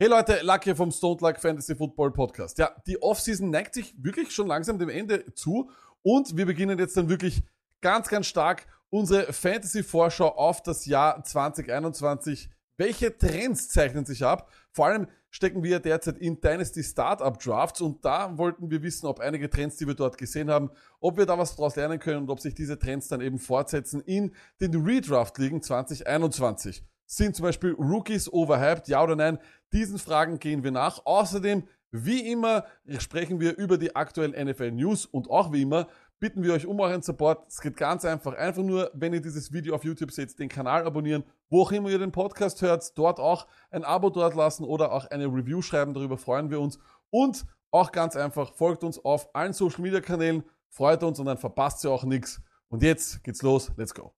Hey Leute, Lucky vom Stone Luck Fantasy Football Podcast. Ja, die Offseason neigt sich wirklich schon langsam dem Ende zu und wir beginnen jetzt dann wirklich ganz, ganz stark unsere Fantasy-Vorschau auf das Jahr 2021. Welche Trends zeichnen sich ab? Vor allem stecken wir derzeit in Dynasty Startup Drafts und da wollten wir wissen, ob einige Trends, die wir dort gesehen haben, ob wir da was daraus lernen können und ob sich diese Trends dann eben fortsetzen in den Redraft-Ligen 2021. Sind zum Beispiel Rookies overhyped, ja oder nein? Diesen Fragen gehen wir nach. Außerdem, wie immer, sprechen wir über die aktuellen NFL News und auch wie immer bitten wir euch um euren Support. Es geht ganz einfach. Einfach nur, wenn ihr dieses Video auf YouTube seht, den Kanal abonnieren, wo auch immer ihr den Podcast hört, dort auch ein Abo dort lassen oder auch eine Review schreiben. Darüber freuen wir uns. Und auch ganz einfach, folgt uns auf allen Social Media Kanälen, freut uns und dann verpasst ihr auch nichts. Und jetzt geht's los. Let's go.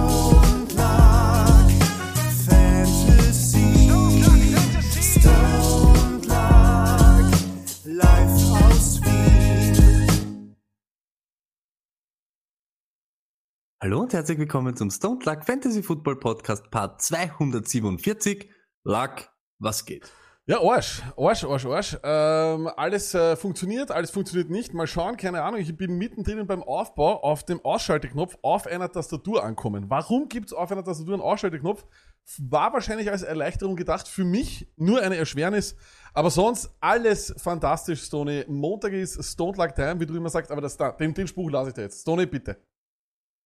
Hallo und herzlich willkommen zum Stone Luck Fantasy Football Podcast Part 247. Luck, was geht? Ja, Arsch, Arsch, Arsch, Arsch. Ähm, alles äh, funktioniert, alles funktioniert nicht. Mal schauen, keine Ahnung. Ich bin mittendrin beim Aufbau auf dem Ausschalteknopf auf einer Tastatur ankommen. Warum gibt's auf einer Tastatur einen Ausschalteknopf? War wahrscheinlich als Erleichterung gedacht. Für mich nur eine Erschwernis. Aber sonst alles fantastisch, Stoney. Montag ist Stone Like Time, wie du immer sagst. Aber das, da, den, den Spruch lasse ich dir jetzt. Stoney, bitte.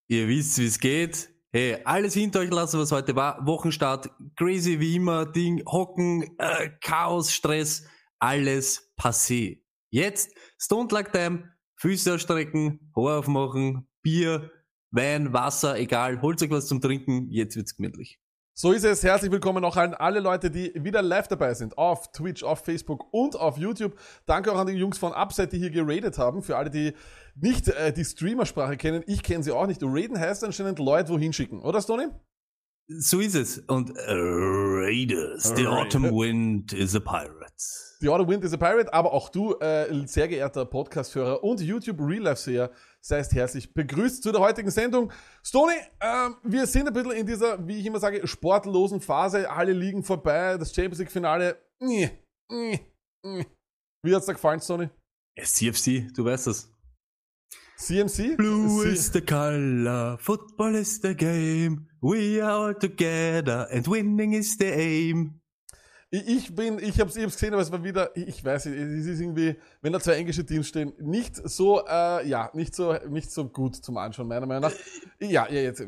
Ihr wisst, wie es geht. Hey, alles hinter euch lassen, was heute war. Wochenstart, crazy wie immer, Ding, Hocken, äh, Chaos, Stress, alles passé. Jetzt, Stone Luck Time, Füße ausstrecken, Haar aufmachen, Bier, Wein, Wasser, egal, holt euch was zum Trinken, jetzt wird's gemütlich. So ist es. Herzlich willkommen auch an alle Leute, die wieder live dabei sind. Auf Twitch, auf Facebook und auf YouTube. Danke auch an die Jungs von Upside, die hier geradet haben. Für alle, die nicht äh, die Streamersprache kennen. Ich kenne sie auch nicht. Raiden heißt anscheinend Leute wohin schicken. Oder, Stoney? So ist es. Und äh, Raiders, the autumn wind is a pirate. The Other Wind is a Pirate. Aber auch du, äh, sehr geehrter Podcast-Hörer und YouTube Real-Life-Seher, seist herzlich begrüßt zu der heutigen Sendung. Stoney, ähm, wir sind ein bisschen in dieser, wie ich immer sage, sportlosen Phase. Alle liegen vorbei. Das Champions League-Finale. Wie hat's dir gefallen, Stoney? CFC, du weißt es. CMC? Blue C- is the color, football is the game. We are all together and winning is the aim. Ich bin, ich ich hab's gesehen, aber es war wieder, ich weiß nicht, es ist irgendwie, wenn da zwei englische Teams stehen, nicht so, äh, ja, nicht so, nicht so gut zum Anschauen, meiner Meinung nach. Ja, ja, jetzt,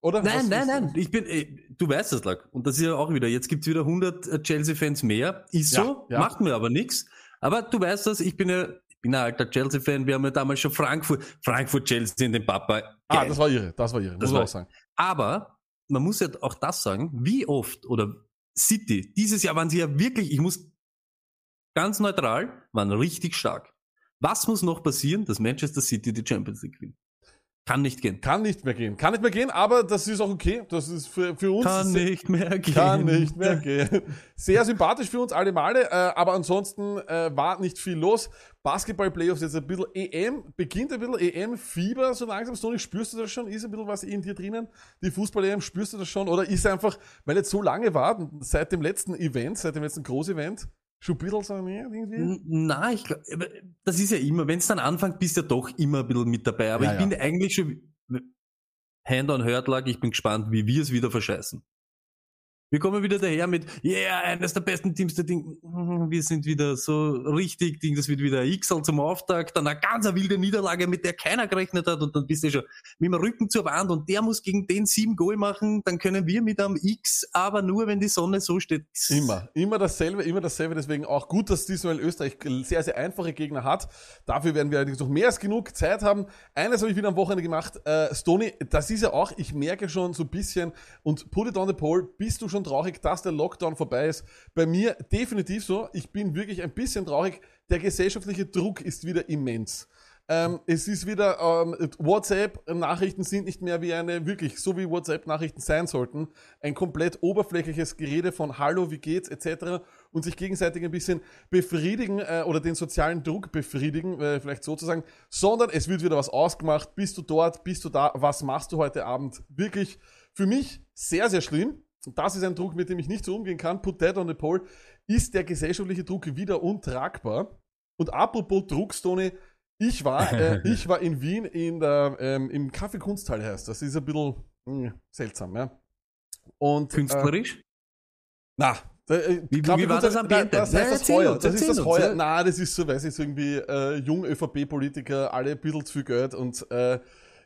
oder? Nein, Was- nein, nein, ich bin, äh, du weißt es, Lack. Und das ist ja auch wieder, jetzt gibt's wieder 100 äh, Chelsea-Fans mehr. Ist Ja, so, ja. macht mir aber nichts. Aber du weißt das, ich bin ja, ich bin ein alter Chelsea-Fan, wir haben ja damals schon Frankfurt, Frankfurt-Chelsea in den Papa. Ah, Geil. das war ihre, das war ihre, Das muss man auch sagen. Aber man muss ja auch das sagen, wie oft oder City, dieses Jahr waren sie ja wirklich, ich muss ganz neutral, waren richtig stark. Was muss noch passieren, dass Manchester City die Champions League gewinnt? Kann nicht gehen. Kann nicht mehr gehen, kann nicht mehr gehen, aber das ist auch okay, das ist für, für uns. Kann sehr- nicht mehr gehen. Kann nicht mehr gehen. Sehr sympathisch für uns alle Male, äh, aber ansonsten äh, war nicht viel los. Basketball-Playoffs jetzt ein bisschen EM, beginnt ein bisschen EM-Fieber so langsam. Stoney, spürst du das schon? Ist ein bisschen was in dir drinnen? Die Fußball-EM, spürst du das schon? Oder ist einfach, weil jetzt so lange war, seit dem letzten Event, seit dem letzten Groß-Event, schon ein bisschen so mehr irgendwie? N- Na, ich glaube, das ist ja immer, wenn es dann anfängt, bist du ja doch immer ein bisschen mit dabei. Aber Ja, ich ja. bin eigentlich schon Hand on Hurt lag, ich bin gespannt, wie wir es wieder verscheißen. Wir kommen wieder daher mit, yeah, eines der besten Teams der Ding. Wir sind wieder so richtig, Ding, das wird wieder ein X zum Auftakt, dann eine ganz wilde Niederlage, mit der keiner gerechnet hat und dann bist du schon mit dem Rücken zur Wand und der muss gegen den sieben Goal machen, dann können wir mit einem X, aber nur wenn die Sonne so steht. Immer, immer dasselbe, immer dasselbe. Deswegen auch gut, dass diesmal Österreich sehr, sehr einfache Gegner hat. Dafür werden wir allerdings noch mehr als genug Zeit haben. Eines habe ich wieder am Wochenende gemacht. Äh, Stony, das ist ja auch, ich merke schon so ein bisschen, und put it on the pole, bist du schon traurig, dass der Lockdown vorbei ist? Bei mir definitiv so. Ich bin wirklich ein bisschen traurig. Der gesellschaftliche Druck ist wieder immens. Ähm, es ist wieder, ähm, WhatsApp-Nachrichten sind nicht mehr wie eine, wirklich, so wie WhatsApp-Nachrichten sein sollten. Ein komplett oberflächliches Gerede von Hallo, wie geht's, etc. Und sich gegenseitig ein bisschen befriedigen äh, oder den sozialen Druck befriedigen, äh, vielleicht sozusagen, sondern es wird wieder was ausgemacht. Bist du dort, bist du da, was machst du heute Abend? Wirklich für mich sehr, sehr schlimm. Das ist ein Druck, mit dem ich nicht so umgehen kann. Put that on the pole. Ist der gesellschaftliche Druck wieder untragbar? Und apropos Druck, Stoney, ich war, äh, ich war in Wien in der, ähm, im Café Kunsthalle heißt das. ist ein bisschen mh, seltsam, ja. Und, Äh, Künstlerisch? na, äh, Wie- wie war das Ambiente? Na, das Ja, heißt das erzähl heuer. uns, Das ist das uns, heuer. ja. Na, das ist so, weiß ich, so irgendwie äh, jung ÖVP-Politiker, alle ein bisschen zu viel Geld und äh,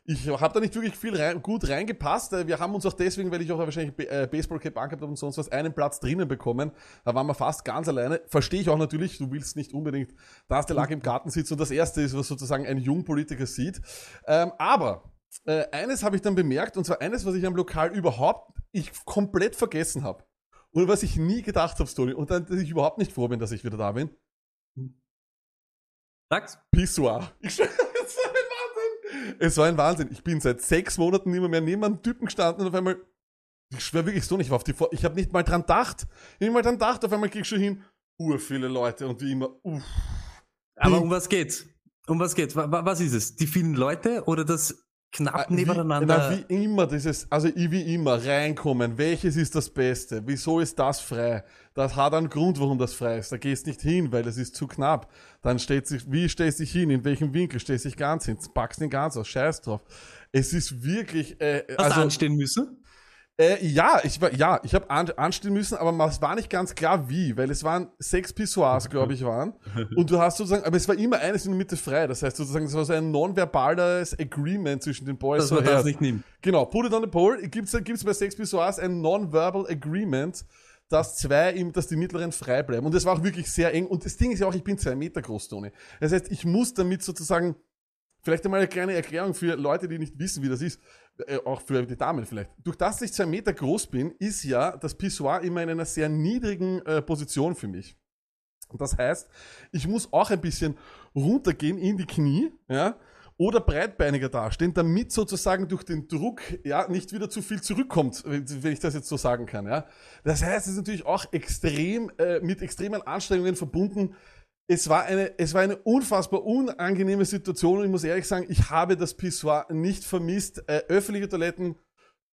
ich habe da nicht wirklich viel rein, gut reingepasst. Äh, Wir haben uns auch deswegen, weil ich auch wahrscheinlich äh, Baseball-Cap angehabt habe und sonst was, einen Platz drinnen bekommen. Da waren wir fast ganz alleine. Verstehe ich auch natürlich, du willst nicht unbedingt, dass der Lack im Garten sitzt und das Erste ist, was sozusagen ein Jungpolitiker sieht. Ähm, aber äh, eines habe ich dann bemerkt, und zwar eines, was ich am Lokal überhaupt ich komplett vergessen habe. Und was ich nie gedacht habe, Tony, und dann, dass ich überhaupt nicht froh bin, dass ich wieder da bin. Sag's. Pissoir. Ich schwör, es war ein Wahnsinn. Ich bin seit sechs Monaten nicht mehr, neben einem Typen gestanden und auf einmal, ich schwör wirklich so nicht, auf die Vor ich habe nicht mal dran gedacht. Ich nicht mal dran gedacht, auf einmal krieg ich schon hin, ur viele Leute und wie immer, uff. Aber um was geht's? Um was geht's? Wa- wa- Was ist es? Die vielen Leute oder das knapp Wie, nebeneinander? na, wie immer, dieses, also ich wie immer, reinkommen. Welches ist das Beste? Wieso ist das frei? Das hat einen Grund, warum das frei ist. Da gehst nicht hin, weil es ist zu knapp. Dann steht sich, wie stellst dich hin? In welchem Winkel stellst dich ganz hin? Packst den ganz aus. Scheiß drauf. Es ist wirklich, äh, Hast du also, anstehen müssen? Äh, ja, ich war, ja, ich habe an, anstehen müssen, aber es war nicht ganz klar wie, weil es waren sechs Pissoirs, glaube ich, waren. Und du hast sozusagen, aber es war immer eines in der Mitte frei. Das heißt sozusagen, es war so ein nonverbales Agreement zwischen den Boys. Dass so, man das nicht nimmt. Genau, put it on the pole. Gibt's, gibt's bei Sex Pissoirs ein non-verbal agreement, dass zwei ihm, dass die mittleren frei bleiben. Und das war auch wirklich sehr eng. Und das Ding ist ja auch, ich bin zwei Meter groß, Toni. Das heißt, ich muss damit sozusagen, vielleicht einmal eine kleine Erklärung für Leute, die nicht wissen, wie das ist, äh, auch für die Damen vielleicht. Durch das ich zwei Meter groß bin, ist ja das Pissoir immer in einer sehr niedrigen äh, Position für mich. Und das heißt, ich muss auch ein bisschen runtergehen in die Knie, ja, oder breitbeiniger dastehen, damit sozusagen durch den Druck ja nicht wieder zu viel zurückkommt, wenn wenn ich das jetzt so sagen kann. Ja. Das heißt, es ist natürlich auch extrem äh, mit extremen Anstrengungen verbunden. Es war eine, es war eine unfassbar unangenehme Situation und ich muss ehrlich sagen, ich habe das Pissoir nicht vermisst. Äh, öffentliche Toiletten,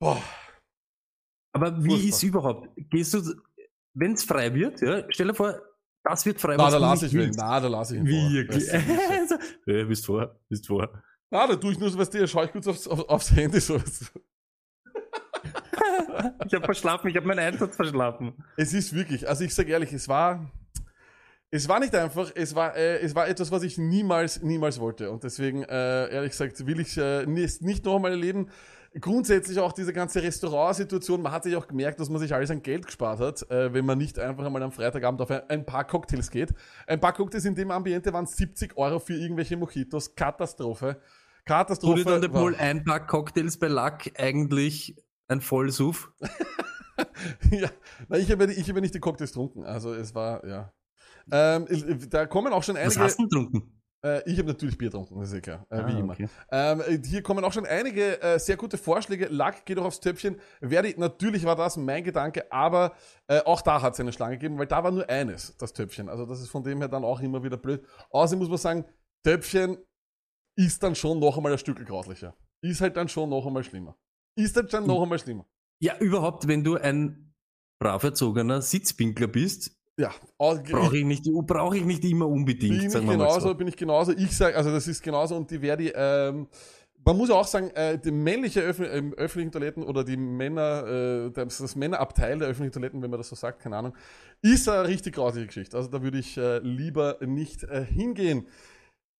boah, Aber wie Furchtbar. ist überhaupt? Gehst du, wenn es frei wird, ja, stell dir vor, das wird frei. na, da du lasse ich ihn, willst. na, da lasse ich ihn. Wirklich? Das ist so. ja, bist vor, bist vor. Na, da tue ich nur so, was dir, schaue ich kurz aufs, auf, aufs Handy so. Ich habe verschlafen, ich habe meinen Einsatz verschlafen. Es ist wirklich, also ich sage ehrlich, es war, es war nicht einfach, es war, äh, es war etwas, was ich niemals, niemals wollte. Und deswegen, äh, ehrlich gesagt, will ich äh, nicht, nicht noch einmal erleben. Grundsätzlich auch diese ganze Restaurantsituation, man hat sich auch gemerkt, dass man sich alles an Geld gespart hat, äh, wenn man nicht einfach einmal am Freitagabend auf ein, ein paar Cocktails geht. Ein paar Cocktails in dem Ambiente waren 70 Euro für irgendwelche Mojitos. Katastrophe. Katastrophe. Wurde dann der Pol ein paar Cocktails bei Lack eigentlich ein Vollsuff? ja, na, ich habe ich habe ja nicht die Cocktails getrunken. Also es war, ja. Ähm, da kommen auch schon Was einige. hast du getrunken? Äh, ich habe natürlich Bier getrunken, das ist ja klar, äh, Ah, wie immer. okay. Ähm, äh, hier kommen auch schon einige äh, sehr gute Vorschläge. Lack geht auch aufs Töpfchen. Werde, natürlich war das mein Gedanke, aber äh, auch da hat es eine Schlange gegeben, weil da war nur eines, das Töpfchen. Also das ist von dem her dann auch immer wieder blöd. Außerdem muss man sagen, Töpfchen ist dann schon noch einmal ein Stück grauslicher. Ist halt dann schon noch einmal schlimmer. Ist halt dann noch einmal schlimmer. Ja, überhaupt, wenn du ein brav erzogener Sitzpinkler bist, Ja, au- brauche ich nicht, brauche ich nicht immer unbedingt, bin ich genauso, so. bin ich genauso. Ich sage, also das ist genauso und die Verdi, ähm, man muss ja auch sagen, äh, die männliche Öffn ähm, öffentlichen Toiletten oder die Männer, äh, das, das Männerabteil der öffentlichen Toiletten, wenn man das so sagt, keine Ahnung, ist eine richtig grausige Geschichte. Also da würde ich äh, lieber nicht äh, hingehen.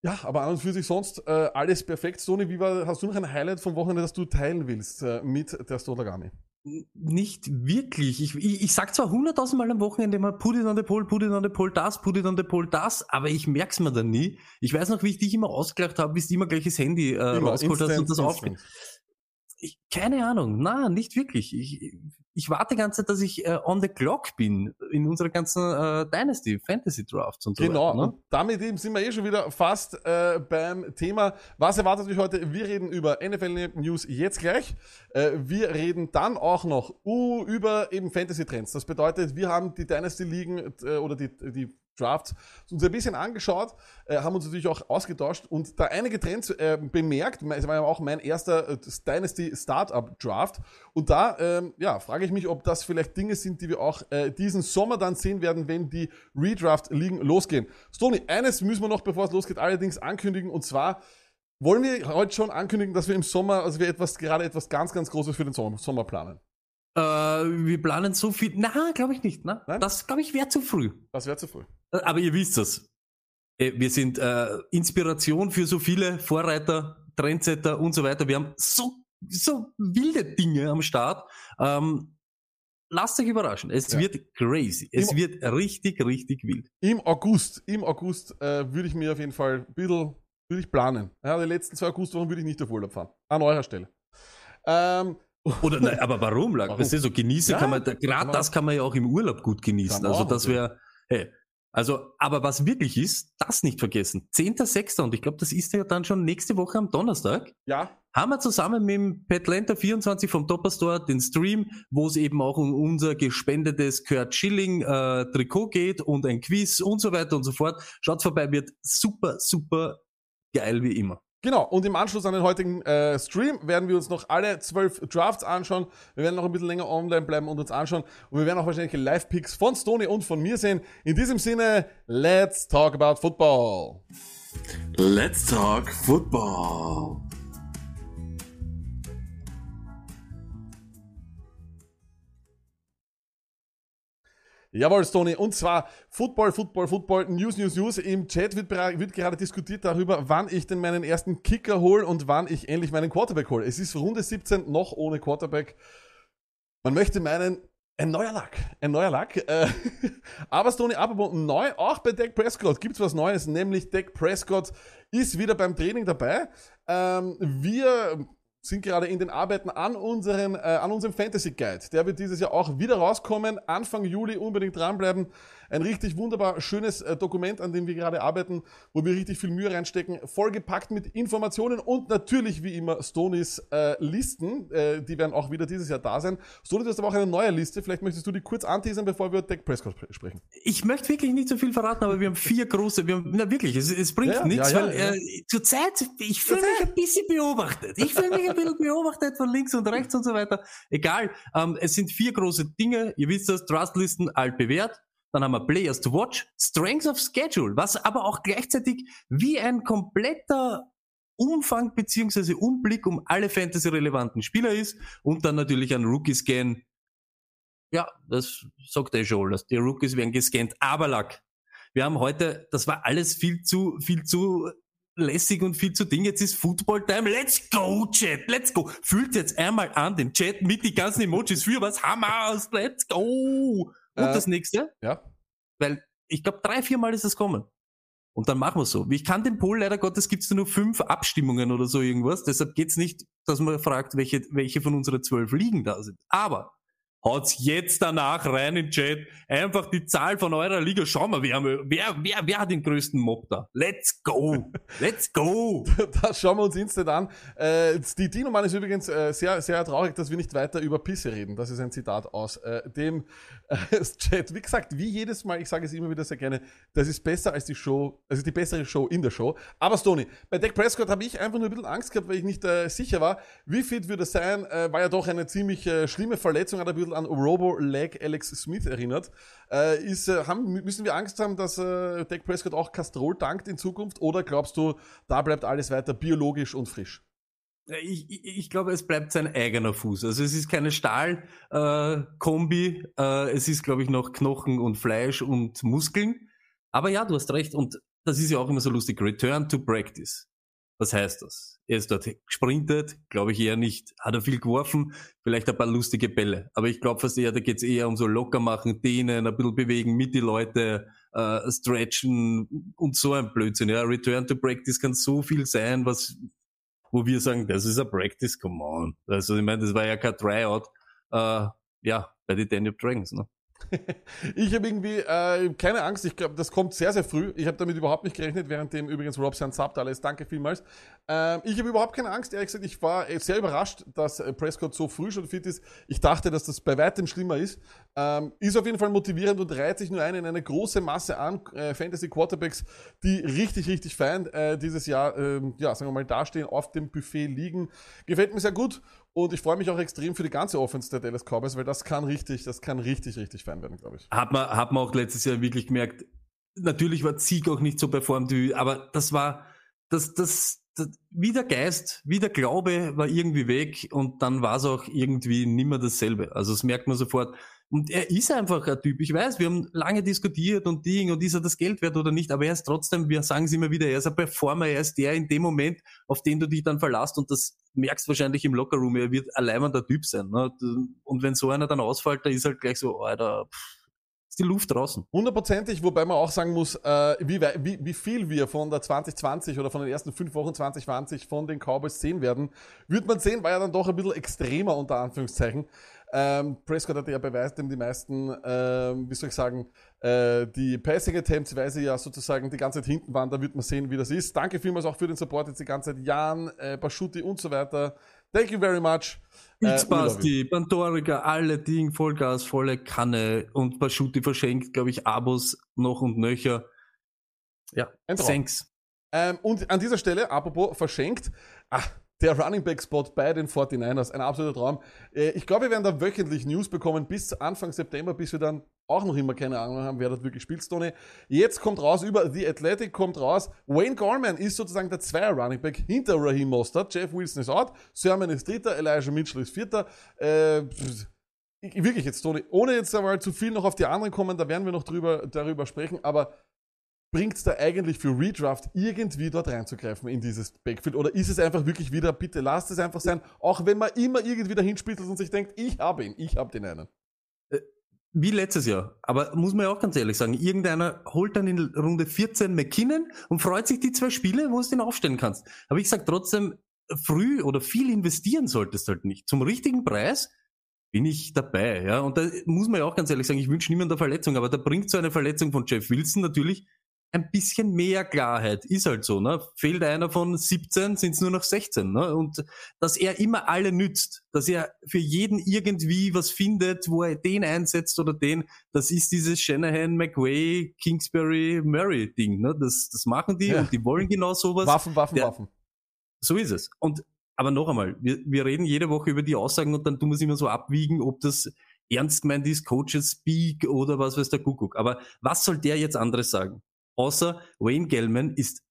Ja, aber an und für sich sonst äh, alles perfekt. Sony, wie war, hast du noch ein Highlight vom Wochenende, das du teilen willst äh, mit der Stolagami? Nicht wirklich. Ich, ich, ich sag zwar hunderttausend Mal am Wochenende immer, put it on the pole, put it on the pole, das, put it on the pole, das, aber ich merk's mir dann nie. Ich weiß noch, wie ich dich immer ausgelacht habe, bis du immer gleich das Handy äh, Immer, rausgeholt hast und das auf. instant. Ich, keine Ahnung, na, nicht wirklich. Ich, ich warte die ganze Zeit, dass ich äh, on the clock bin in unserer ganzen äh, Dynasty, Fantasy Drafts und so Genau, weiter. Ne? und damit eben sind wir eh schon wieder fast äh, beim Thema. Was erwartet euch heute? Wir reden über NFL News jetzt gleich. Äh, wir reden dann auch noch uh, über eben Fantasy Trends. Das bedeutet, wir haben die Dynasty Ligen äh, oder die, die Drafts uns ein bisschen angeschaut, äh, haben uns natürlich auch ausgetauscht und da einige Trends äh, bemerkt. Es war ja auch mein erster äh, Dynasty Startup Draft. Und da ähm, ja, frage ich mich, ob das vielleicht Dinge sind, die wir auch äh, diesen Sommer dann sehen werden, wenn die Redraft-Ligen losgehen. Stony, eines müssen wir noch, bevor es losgeht, allerdings ankündigen und zwar wollen wir heute schon ankündigen, dass wir im Sommer, also wir etwas, gerade etwas ganz, ganz Großes für den Sommer, Sommer planen. Äh, wir planen so viel. Na, glaube ich nicht. Ne? Nein? Das, glaube ich, wäre zu früh. Das wäre zu früh. Aber ihr wisst das. Äh, Wir sind äh, Inspiration für so viele Vorreiter, Trendsetter und so weiter. Wir haben so, so wilde Dinge am Start. Ähm, lasst euch überraschen. Es Ja. wird crazy. Es Immer- wird richtig, richtig wild. Im August, im August äh, würde ich mir auf jeden Fall ein bisschen, würde ich planen. Ja, die letzten zwei Augustwochen würde ich nicht auf Urlaub fahren. An eurer Stelle. Ähm, Oder nein, aber warum? Warum? Weißt du, so genießen Ja, kann man, gerade das kann man ja auch im Urlaub gut genießen. Also das wäre, hey, also, aber was wirklich ist, das nicht vergessen. 10.6. und ich glaube, das ist ja dann schon nächste Woche am Donnerstag. ja, haben wir zusammen mit dem Petlanta 24 vom Topper Store den Stream, wo es eben auch um unser gespendetes Kurt Schilling äh, Trikot geht und ein Quiz und so weiter und so fort. Schaut vorbei, wird super, super geil wie immer. Genau, und im Anschluss an den heutigen äh, Stream werden wir uns noch alle zwölf Drafts anschauen. Wir werden noch ein bisschen länger online bleiben und uns anschauen. Und wir werden auch wahrscheinlich Live-Picks von Stony und von mir sehen. In diesem Sinne, let's talk about football. Let's talk football. Jawohl, Stony. Und zwar Football, Football, Football, News, News, News. Im Chat wird, wird gerade diskutiert darüber, wann ich denn meinen ersten Kicker hole und wann ich endlich meinen Quarterback hole. Es ist Runde 17 noch ohne Quarterback. Man möchte meinen, ein neuer Lack. Ein neuer Lack. Äh, aber Stony, apropos neu, auch bei Dak Prescott gibt's was Neues, nämlich Dak Prescott ist wieder beim Training dabei. Ähm, wir sind gerade in den Arbeiten an, unseren, äh, an unserem Fantasy Guide. Der wird dieses Jahr auch wieder rauskommen. Anfang Juli unbedingt dranbleiben. Ein richtig wunderbar schönes äh, Dokument, an dem wir gerade arbeiten, wo wir richtig viel Mühe reinstecken. Vollgepackt mit Informationen und natürlich wie immer Stonys äh, Listen. Äh, die werden auch wieder dieses Jahr da sein. Stony, du hast aber auch eine neue Liste. Vielleicht möchtest du die kurz anteasern, bevor wir Dak Prescott spre- sprechen. Ich möchte wirklich nicht so viel verraten, aber wir haben vier große, wir haben, na wirklich, es, es bringt Ja, nichts, ja, ja, weil. Äh, zurzeit, ich fühle mich ein bisschen beobachtet. Ich fühle mich ein bisschen beobachtet von links und rechts und so weiter. Egal, ähm, es sind vier große Dinge, ihr wisst das, Trustlisten alt bewährt, dann haben wir Players to Watch, Strengths of Schedule, was aber auch gleichzeitig wie ein kompletter Umfang beziehungsweise Umblick um alle Fantasy-relevanten Spieler ist und dann natürlich ein Rookie-Scan. Ja, das sagt er schon, dass die Rookies werden gescannt. Aber Lack, wir haben heute, das war alles viel zu, viel zu lässig und viel zu Ding. Jetzt ist Football Time. Let's go, Chat. Let's go. Fühlt jetzt einmal an den Chat mit die ganzen Emojis für was Hammers. Let's go. Und Äh, das nächste, Ja? weil ich glaube, drei, vier Mal ist es kommen. Und dann machen wir so. Ich kann den Poll, leider Gottes, gibt's nur fünf Abstimmungen oder so irgendwas. Deshalb geht's nicht, dass man fragt, welche, welche von unseren zwölf Ligen da sind. Aber haut's jetzt danach rein in den Chat. Einfach die Zahl von eurer Liga. Schauen wir, wer, wer, wer, wer hat den größten Mob da? Let's go! Let's go! Das schauen wir uns instant an. Äh, die Dino-Mann ist übrigens äh, sehr, sehr traurig, dass wir nicht weiter über Pisse reden. Das ist ein Zitat aus äh, dem Chat. Wie gesagt, wie jedes Mal, ich sage es immer wieder sehr gerne, das ist besser als die Show, also die bessere Show in der Show. Aber Stoney, bei Dak Prescott habe ich einfach nur ein bisschen Angst gehabt, weil ich nicht äh, sicher war, wie fit würde er sein. Äh, war ja doch eine ziemlich äh, schlimme Verletzung, hat ein bisschen an Robo-Leg Alex Smith erinnert. Äh, ist, äh, haben, müssen wir Angst haben, dass äh, Dak Prescott auch Castrol dankt in Zukunft? Oder glaubst du, da bleibt alles weiter biologisch und frisch? Ich, ich, ich glaube, es bleibt sein eigener Fuß. Also es ist keine Stahl-Kombi. Äh, es ist, glaube ich, noch Knochen und Fleisch und Muskeln. Aber ja, du hast recht. Und das ist ja auch immer so lustig. Return to practice. Was heißt das? Er ist dort gesprintet, glaube ich eher nicht. Hat er viel geworfen, vielleicht ein paar lustige Bälle. Aber ich glaube fast eher, da geht's eher um so locker machen, dehnen, ein bisschen bewegen, mit die Leute, äh, stretchen und so ein Blödsinn. Ja, Return to practice kann so viel sein, was wo wir sagen, das ist ein Practice, come on. Also ich meine, das war ja kein Tryout. Äh, ja, bei den Daniel Dragons. Ne? Ich habe irgendwie äh, keine Angst. Ich glaube, das kommt sehr, sehr früh. Ich habe damit überhaupt nicht gerechnet, währenddem übrigens Rob San Subtal ist. Danke vielmals. Ähm, ich habe überhaupt keine Angst. Ehrlich gesagt, ich war äh, sehr überrascht, dass äh, Prescott so früh schon fit ist. Ich dachte, dass das bei weitem schlimmer ist. Ähm, ist auf jeden Fall motivierend und reiht sich nur ein in eine große Masse an äh, Fantasy Quarterbacks, die richtig, richtig fein äh, dieses Jahr, ähm, ja, sagen wir mal, dastehen, auf dem Buffet liegen. Gefällt mir sehr gut. Und ich freue mich auch extrem für die ganze Offense der Dallas Cowboys, weil das kann richtig, das kann richtig, richtig fein werden, glaube ich. Hat man, hat man auch letztes Jahr wirklich gemerkt, natürlich war Sieg auch nicht so performt, wie, aber das war, das, das, das, wie der Geist, wie der Glaube war irgendwie weg und dann war es auch irgendwie nimmer dasselbe. Also das merkt man sofort. Und er ist einfach ein Typ. Ich weiß, wir haben lange diskutiert und Ding und ist er das Geld wert oder nicht, aber er ist trotzdem, wir sagen es immer wieder, er ist ein Performer, er ist der in dem Moment, auf den du dich dann verlässt und das merkst wahrscheinlich im Lockerroom, er wird allein der Typ sein. Ne? Und wenn so einer dann ausfällt, da ist halt gleich so, Alter, pff, ist die Luft draußen. Hundertprozentig, wobei man auch sagen muss, äh, wie, wie, wie viel wir von der 2020 oder von den ersten fünf Wochen 2020 von den Cowboys sehen werden, wird man sehen, war ja dann doch ein bisschen extremer unter Anführungszeichen. Ähm, Prescott hatte ja bei weitem die meisten, ähm, wie soll ich sagen, äh, die Passing Attempts, weil sie ja sozusagen die ganze Zeit hinten waren, da wird man sehen, wie das ist. Danke vielmals auch für den Support jetzt die ganze Zeit. Jan, äh, Baschuti und so weiter. Thank you very much. Äh. X-Basti, Pandorica, alle Ding, Vollgas, volle Kanne und Baschuti verschenkt, glaube ich, Abos noch und nöcher. Ja, Ein Traum. thanks. Ähm, und an dieser Stelle, apropos verschenkt, ah, der Running Back Spot bei den 49ers, ein absoluter Traum. Äh, ich glaube, wir werden da wöchentlich News bekommen bis Anfang September, bis wir dann auch noch immer keine Ahnung haben, wer dort wirklich spielt, Stoney. Jetzt kommt raus, über The Athletic kommt raus, Wayne Gorman ist sozusagen der Zweier Running Back hinter Raheem Mostert, Jeff Wilson ist out, Sermon ist dritter, Elijah Mitchell ist vierter. Äh, wirklich jetzt, Tony, ohne jetzt einmal zu viel noch auf die anderen kommen, da werden wir noch drüber, darüber sprechen, aber bringt es da eigentlich für Redraft irgendwie dort reinzugreifen in dieses Backfield? Oder ist es einfach wirklich wieder, bitte lasst es einfach sein, auch wenn man immer irgendwie dahin spielt und sich denkt, ich habe ihn, ich habe den einen. Wie letztes Jahr. Aber muss man ja auch ganz ehrlich sagen, irgendeiner holt dann in Runde 14 McKinnon und freut sich die zwei Spiele, wo du den aufstellen kannst. Aber ich sag trotzdem, früh oder viel investieren solltest halt nicht. Zum richtigen Preis bin ich dabei, ja. Und da muss man ja auch ganz ehrlich sagen, ich wünsche niemandem eine Verletzung, aber da bringt so eine Verletzung von Jeff Wilson natürlich ein bisschen mehr Klarheit. Ist halt so, ne? Fehlt einer von 17, sind es nur noch 16, ne? Und dass er immer alle nützt, dass er für jeden irgendwie was findet, wo er den einsetzt oder den, das ist dieses Shanahan, McWay, Kingsbury, Murray Ding, ne? Das, das machen die Ja. und die wollen genau sowas. Waffen, Waffen, der- Waffen. So ist es. Und aber noch einmal, wir, wir reden jede Woche über die Aussagen und dann tun wir es immer so abwiegen, ob das ernst gemeint ist, Coaches Speak oder was weiß der Kuckuck. Aber was soll der jetzt anderes sagen? Außer Wayne Gellman ist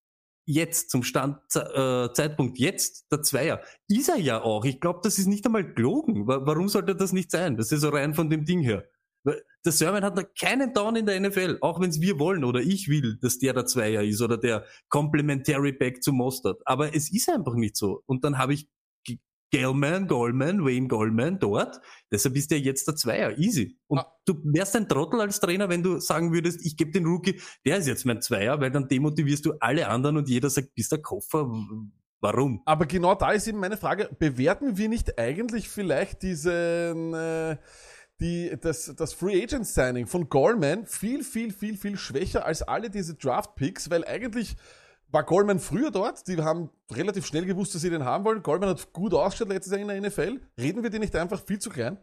jetzt zum Stand, äh, Zeitpunkt jetzt der Zweier. Ist er ja auch. Ich glaube, das ist nicht einmal gelogen. Wa- Warum sollte das nicht sein? Das ist so rein von dem Ding her. Der Sermon hat noch keinen Down in der NFL, auch wenn es wir wollen oder ich will, dass der der Zweier ist oder der Complementary Back zu Mostert. Aber es ist einfach nicht so. Und dann habe ich G- Gellman, Goldman, Wayne Goldman dort. Deshalb ist der jetzt der Zweier. Easy. Und Ah. du wärst ein Trottel als Trainer, wenn du sagen würdest, ich gebe den Rookie, der ist jetzt mein Zweier, weil dann demotivierst du alle anderen und jeder sagt, bist der Koffer. Warum? Aber genau da ist eben meine Frage, bewerten wir nicht eigentlich vielleicht diesen, äh, die, das, das Free Agent Signing von Goldman viel, viel, viel, viel schwächer als alle diese Draft Picks, weil eigentlich war Goldman früher dort, die haben relativ schnell gewusst, dass sie den haben wollen. Goldman hat gut ausgeschaut letztes Jahr in der NFL. Reden wir die nicht einfach viel zu klein?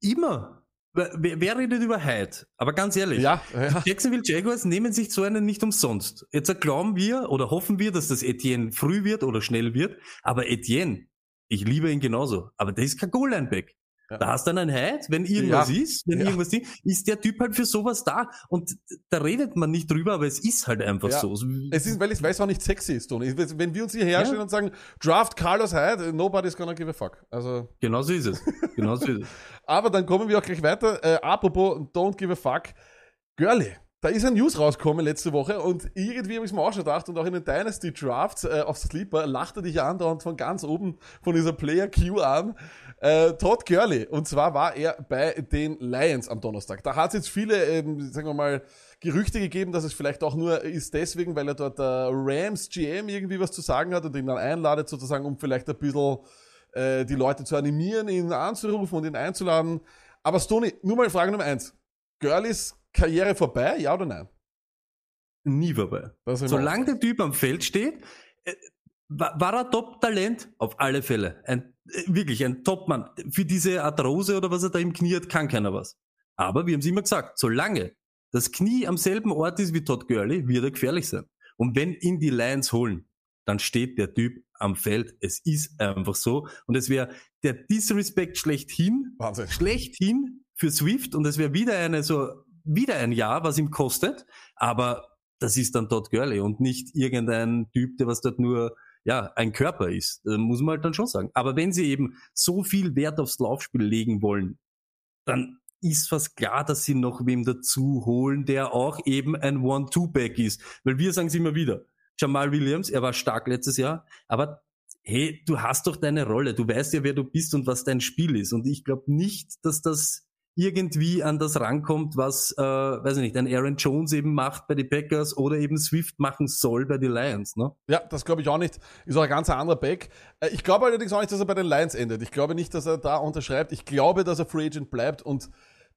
Immer. Wer, wer redet über Hyde? Aber ganz ehrlich. Ja, ja. Jacksonville Jaguars nehmen sich so einen nicht umsonst. Jetzt glauben wir oder hoffen wir, dass das Etienne früh wird oder schnell wird. Aber Etienne, ich liebe ihn genauso. Aber der ist kein Goal-Line-Back. Ja. Da hast du einen Hyde, wenn irgendwas Ja. ist, wenn Ja. irgendwas ist, ist der Typ halt für sowas da. Und da redet man nicht drüber, aber es ist halt einfach so. Es ist, weil ich weiß auch nicht sexy ist, Tony. Wenn wir uns hier herstellen und sagen, Draft Carlos Hyde, nobody's gonna give a fuck. Also, Genau so ist es. Genau so ist es. Aber dann kommen wir auch gleich weiter. Äh, apropos Don't Give a Fuck. Girlie, da ist ein News rausgekommen letzte Woche und irgendwie habe ich mir auch schon gedacht und auch in den Dynasty Drafts äh, auf Sleeper lachte dich andauernd von ganz oben von dieser Player Q an. Äh, Todd Gurley. Und zwar war er bei den Lions am Donnerstag. Da hat es jetzt viele, ähm, sagen wir mal, Gerüchte gegeben, dass es vielleicht auch nur ist deswegen, weil er dort der Rams GM irgendwie was zu sagen hat und ihn dann einladet sozusagen, um vielleicht ein bisschen äh, die Leute zu animieren, ihn anzurufen und ihn einzuladen. Aber Stoney, nur mal Frage Nummer eins. Girlies Karriere vorbei, ja oder nein? Nie vorbei. Solange der Typ am Feld steht, äh, war, war er Top-Talent? Auf alle Fälle. Ein, äh, wirklich ein Top-Mann. Für diese Arthrose oder was er da im Knie hat, kann keiner was. Aber wir haben es immer gesagt, solange das Knie am selben Ort ist wie Todd Gurley, wird er gefährlich sein. Und wenn ihn die Lions holen, dann steht der Typ am Feld. Es ist einfach so. Und es wäre der Disrespect schlechthin, Wahnsinn. schlechthin für Swift und es wäre wieder eine so, wieder ein Jahr, was ihm kostet. Aber das ist dann Todd Gurley und nicht irgendein Typ, der was dort nur ja, ein Körper ist. Muss man halt dann schon sagen. Aber wenn sie eben so viel Wert aufs Laufspiel legen wollen, dann ist fast klar, dass sie noch wem dazu holen, der auch eben ein One-Two-Back ist. Weil wir sagen es immer wieder. Jamal Williams, er war stark letztes Jahr, aber hey, du hast doch deine Rolle. Du weißt ja, wer du bist und was dein Spiel ist. Und ich glaube nicht, dass das irgendwie an das rankommt, was, äh, weiß ich nicht, ein Aaron Jones eben macht bei den Packers oder eben Swift machen soll bei den Lions, ne? Ja, das glaube ich auch nicht. Ist auch ein ganz anderer Back. Äh, Ich glaube allerdings auch nicht, dass er bei den Lions endet. Ich glaube nicht, dass er da unterschreibt. Ich glaube, dass er Free Agent bleibt und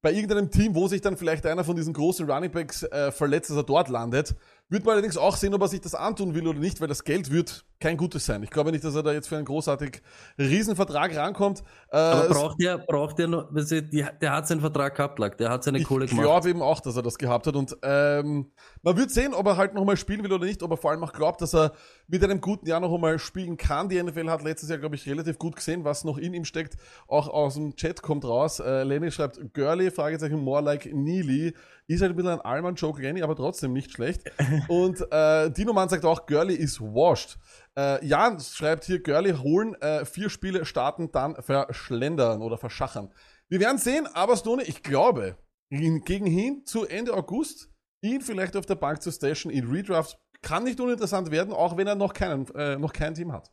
bei irgendeinem Team, wo sich dann vielleicht einer von diesen großen Running Backs äh, verletzt, dass er dort landet. Wird man allerdings auch sehen, ob er sich das antun will oder nicht, weil das Geld wird kein gutes sein. Ich glaube nicht, dass er da jetzt für einen großartig Riesenvertrag rankommt. Äh, Aber braucht der, braucht der noch, der hat seinen Vertrag gehabt, lag, der hat seine Kohle ich gemacht. glaube eben auch, dass er das gehabt hat. Und ähm, man wird sehen, ob er halt nochmal spielen will oder nicht, ob er vor allem auch glaubt, dass er mit einem guten Jahr noch einmal spielen kann. Die NFL hat letztes Jahr, glaube ich, relativ gut gesehen, was noch in ihm steckt. Auch aus dem Chat kommt raus. Äh, Lenny schreibt, Girly, Fragezeichen, more like Neely. Ist halt ein bisschen ein Allmann-Joke, Lenny, aber trotzdem nicht schlecht. Und äh, Dino Mann sagt auch, Girly is washed. Äh, Jan schreibt hier, Girly holen, äh, vier Spiele starten, dann verschlendern oder verschachern. Wir werden sehen, aber Stone, ich glaube, gegen hin zu Ende August, ihn vielleicht auf der Bank zu stashen, in Redraft, kann nicht uninteressant werden, auch wenn er noch, keinen, äh, noch kein Team hat.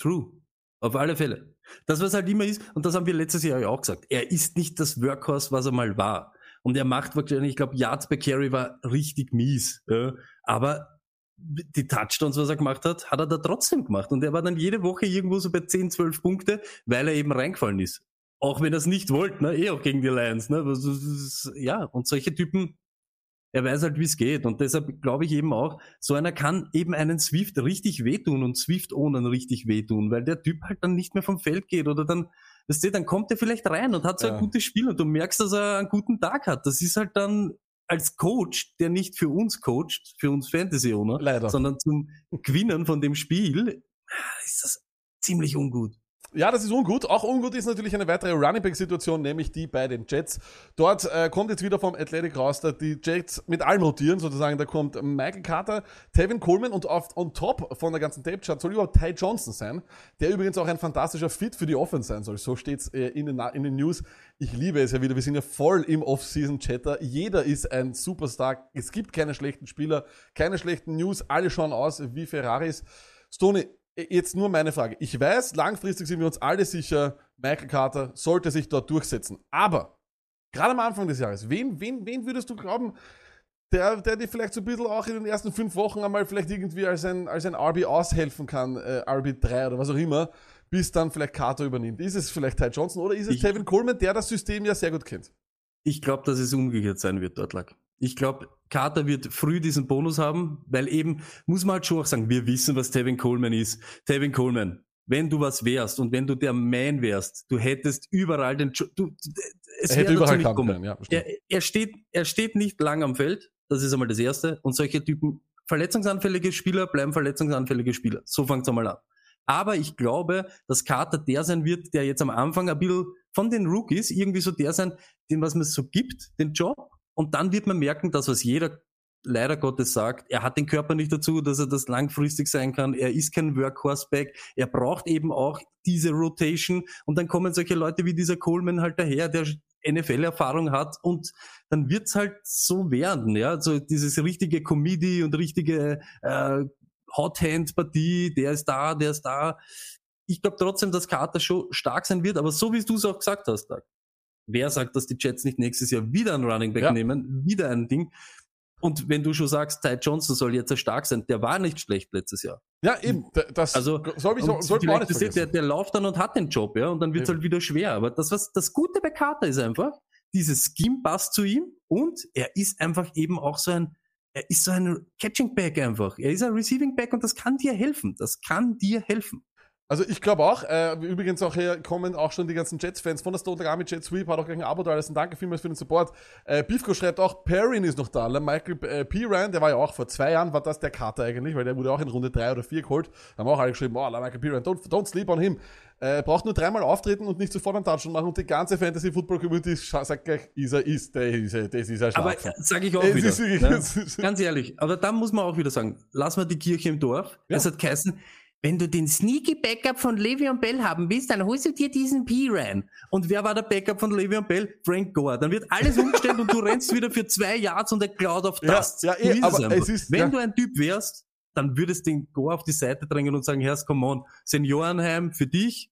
True. Auf alle Fälle. Das, was halt immer ist, und das haben wir letztes Jahr ja auch gesagt, er ist nicht das Workhorse, was er mal war. Und er macht wahrscheinlich, ich glaube, Yards bei Carry war richtig mies. Ja. Aber die Touchdowns, was er gemacht hat, hat er da trotzdem gemacht. Und er war dann jede Woche irgendwo so bei 10, 12 Punkte, weil er eben reingefallen ist. Auch wenn er es nicht wollte, ne? eh auch gegen die Lions. Ne? Ja, und solche Typen, er weiß halt, wie es geht. Und deshalb glaube ich eben auch, so einer kann eben einen Swift richtig wehtun und Swift ohne richtig wehtun, weil der Typ halt dann nicht mehr vom Feld geht oder dann, weißt du, dann kommt er vielleicht rein und hat so Ja. ein gutes Spiel und du merkst, dass er einen guten Tag hat. Das ist halt dann als Coach, der nicht für uns coacht, für uns Fantasy-Owner, Leider. sondern zum Gewinnen von dem Spiel, ist das ziemlich ungut. Ja, das ist ungut. Auch ungut ist natürlich eine weitere Running Back Situation, nämlich die bei den Jets. Dort äh, kommt jetzt wieder vom Athletic raus, dass die Jets mit allem rotieren, sozusagen. Da kommt Michael Carter, Tevin Coleman und auf, on top von der ganzen Tape-Chart soll überhaupt Ty Johnson sein, der übrigens auch ein fantastischer Fit für die Offense sein soll. So steht's äh, in, den, in den News. Ich liebe es ja wieder. Wir sind ja voll im Off-Season-Chatter. Jeder ist ein Superstar. Es gibt keine schlechten Spieler, keine schlechten News. Alle schauen aus wie Ferraris. Stoney, Jetzt nur meine Frage. Ich weiß, langfristig sind wir uns alle sicher, Michael Carter sollte sich dort durchsetzen. Aber gerade am Anfang des Jahres, wen, wen, wen würdest du glauben, der, der dir vielleicht so ein bisschen auch in den ersten fünf Wochen einmal vielleicht irgendwie als ein, als ein RB aushelfen kann, äh, RB3 oder was auch immer, bis dann vielleicht Carter übernimmt? Ist es vielleicht Ty Johnson oder ist es Ich- Tevin Coleman, der das System ja sehr gut kennt? Ich glaube, dass es umgekehrt sein wird dort lag. Ich glaube, Carter wird früh diesen Bonus haben, weil eben, muss man halt schon auch sagen, wir wissen, was Tevin Coleman ist. Tevin Coleman, wenn du was wärst und wenn du der Man wärst, du hättest überall den du, es Er hätte überall nicht kommen können, ja. Er, er, steht, er steht nicht lang am Feld, das ist einmal das Erste. Und solche Typen, verletzungsanfällige Spieler bleiben verletzungsanfällige Spieler. So fängt's einmal an. Aber ich glaube, dass Carter der sein wird, der jetzt am Anfang ein bisschen von den Rookies irgendwie so der sein, den was man so gibt, den Job. Und dann wird man merken, dass was jeder leider Gottes sagt, er hat den Körper nicht dazu, dass er das langfristig sein kann. Er ist kein Workhorseback. Er braucht eben auch diese Rotation. Und dann kommen solche Leute wie dieser Coleman halt daher, der NFL-Erfahrung hat und dann wird's halt so werden, ja, so dieses richtige Comedy und richtige äh, Hot-Hand-Partie, der ist da, der ist da. Ich glaube trotzdem, dass Carter schon stark sein wird, aber so wie du es auch gesagt hast, Doug, wer sagt, dass die Jets nicht nächstes Jahr wieder einen Running Back Ja. nehmen, wieder ein Ding. Und wenn du schon sagst, Ty Johnson soll jetzt stark sein, der war nicht schlecht letztes Jahr. Ja, eben. Das Also, soll ich, und soll man nicht ist der, der, läuft dann und hat den Job, ja, und dann wird es halt wieder schwer. Aber das, was das Gute bei Carter ist einfach, dieses Scheme passt zu ihm und er ist einfach eben auch so ein, er ist so ein Catching Back einfach. Er ist ein Receiving Back und das kann dir helfen. Das kann dir helfen. Also ich glaube auch, äh, übrigens auch hier kommen auch schon die ganzen Jets-Fans von der Stone Jet Sweep, hat auch gleich ein Abo da, alles. Danke vielmals für den Support. Äh, Beefco schreibt auch, Perrin ist noch da. Michael äh, P. Ryan, der war ja auch vor zwei Jahren, war das der Kater eigentlich, weil der wurde auch in Runde drei oder vier geholt. Da haben auch alle geschrieben, oh, Michael P. Ryan, don't, don't sleep on him. Äh, braucht nur dreimal auftreten und nicht sofort einen Touchdown machen und die ganze Fantasy-Football-Community scha- sagt gleich, ist er, ist, der ist er, das ist er Aber sage ich auch wieder. ist ne? Ganz ehrlich, aber da muss man auch wieder sagen, lass mal die Kirche im Dorf. Ja. Es hat geheißen, wenn du den sneaky Backup von Le'Veon Bell haben willst, dann holst du dir diesen P-Ran. Und wer war der Backup von Le'Veon Bell? Frank Gore. Dann wird alles umgestellt und du rennst wieder für zwei Yards und er klaut auf Ja, das. ja, eh, aber es ist- wenn ja. du ein Typ wärst, dann würdest du den Gore auf die Seite drängen und sagen, Herr, come on, Seniorenheim für dich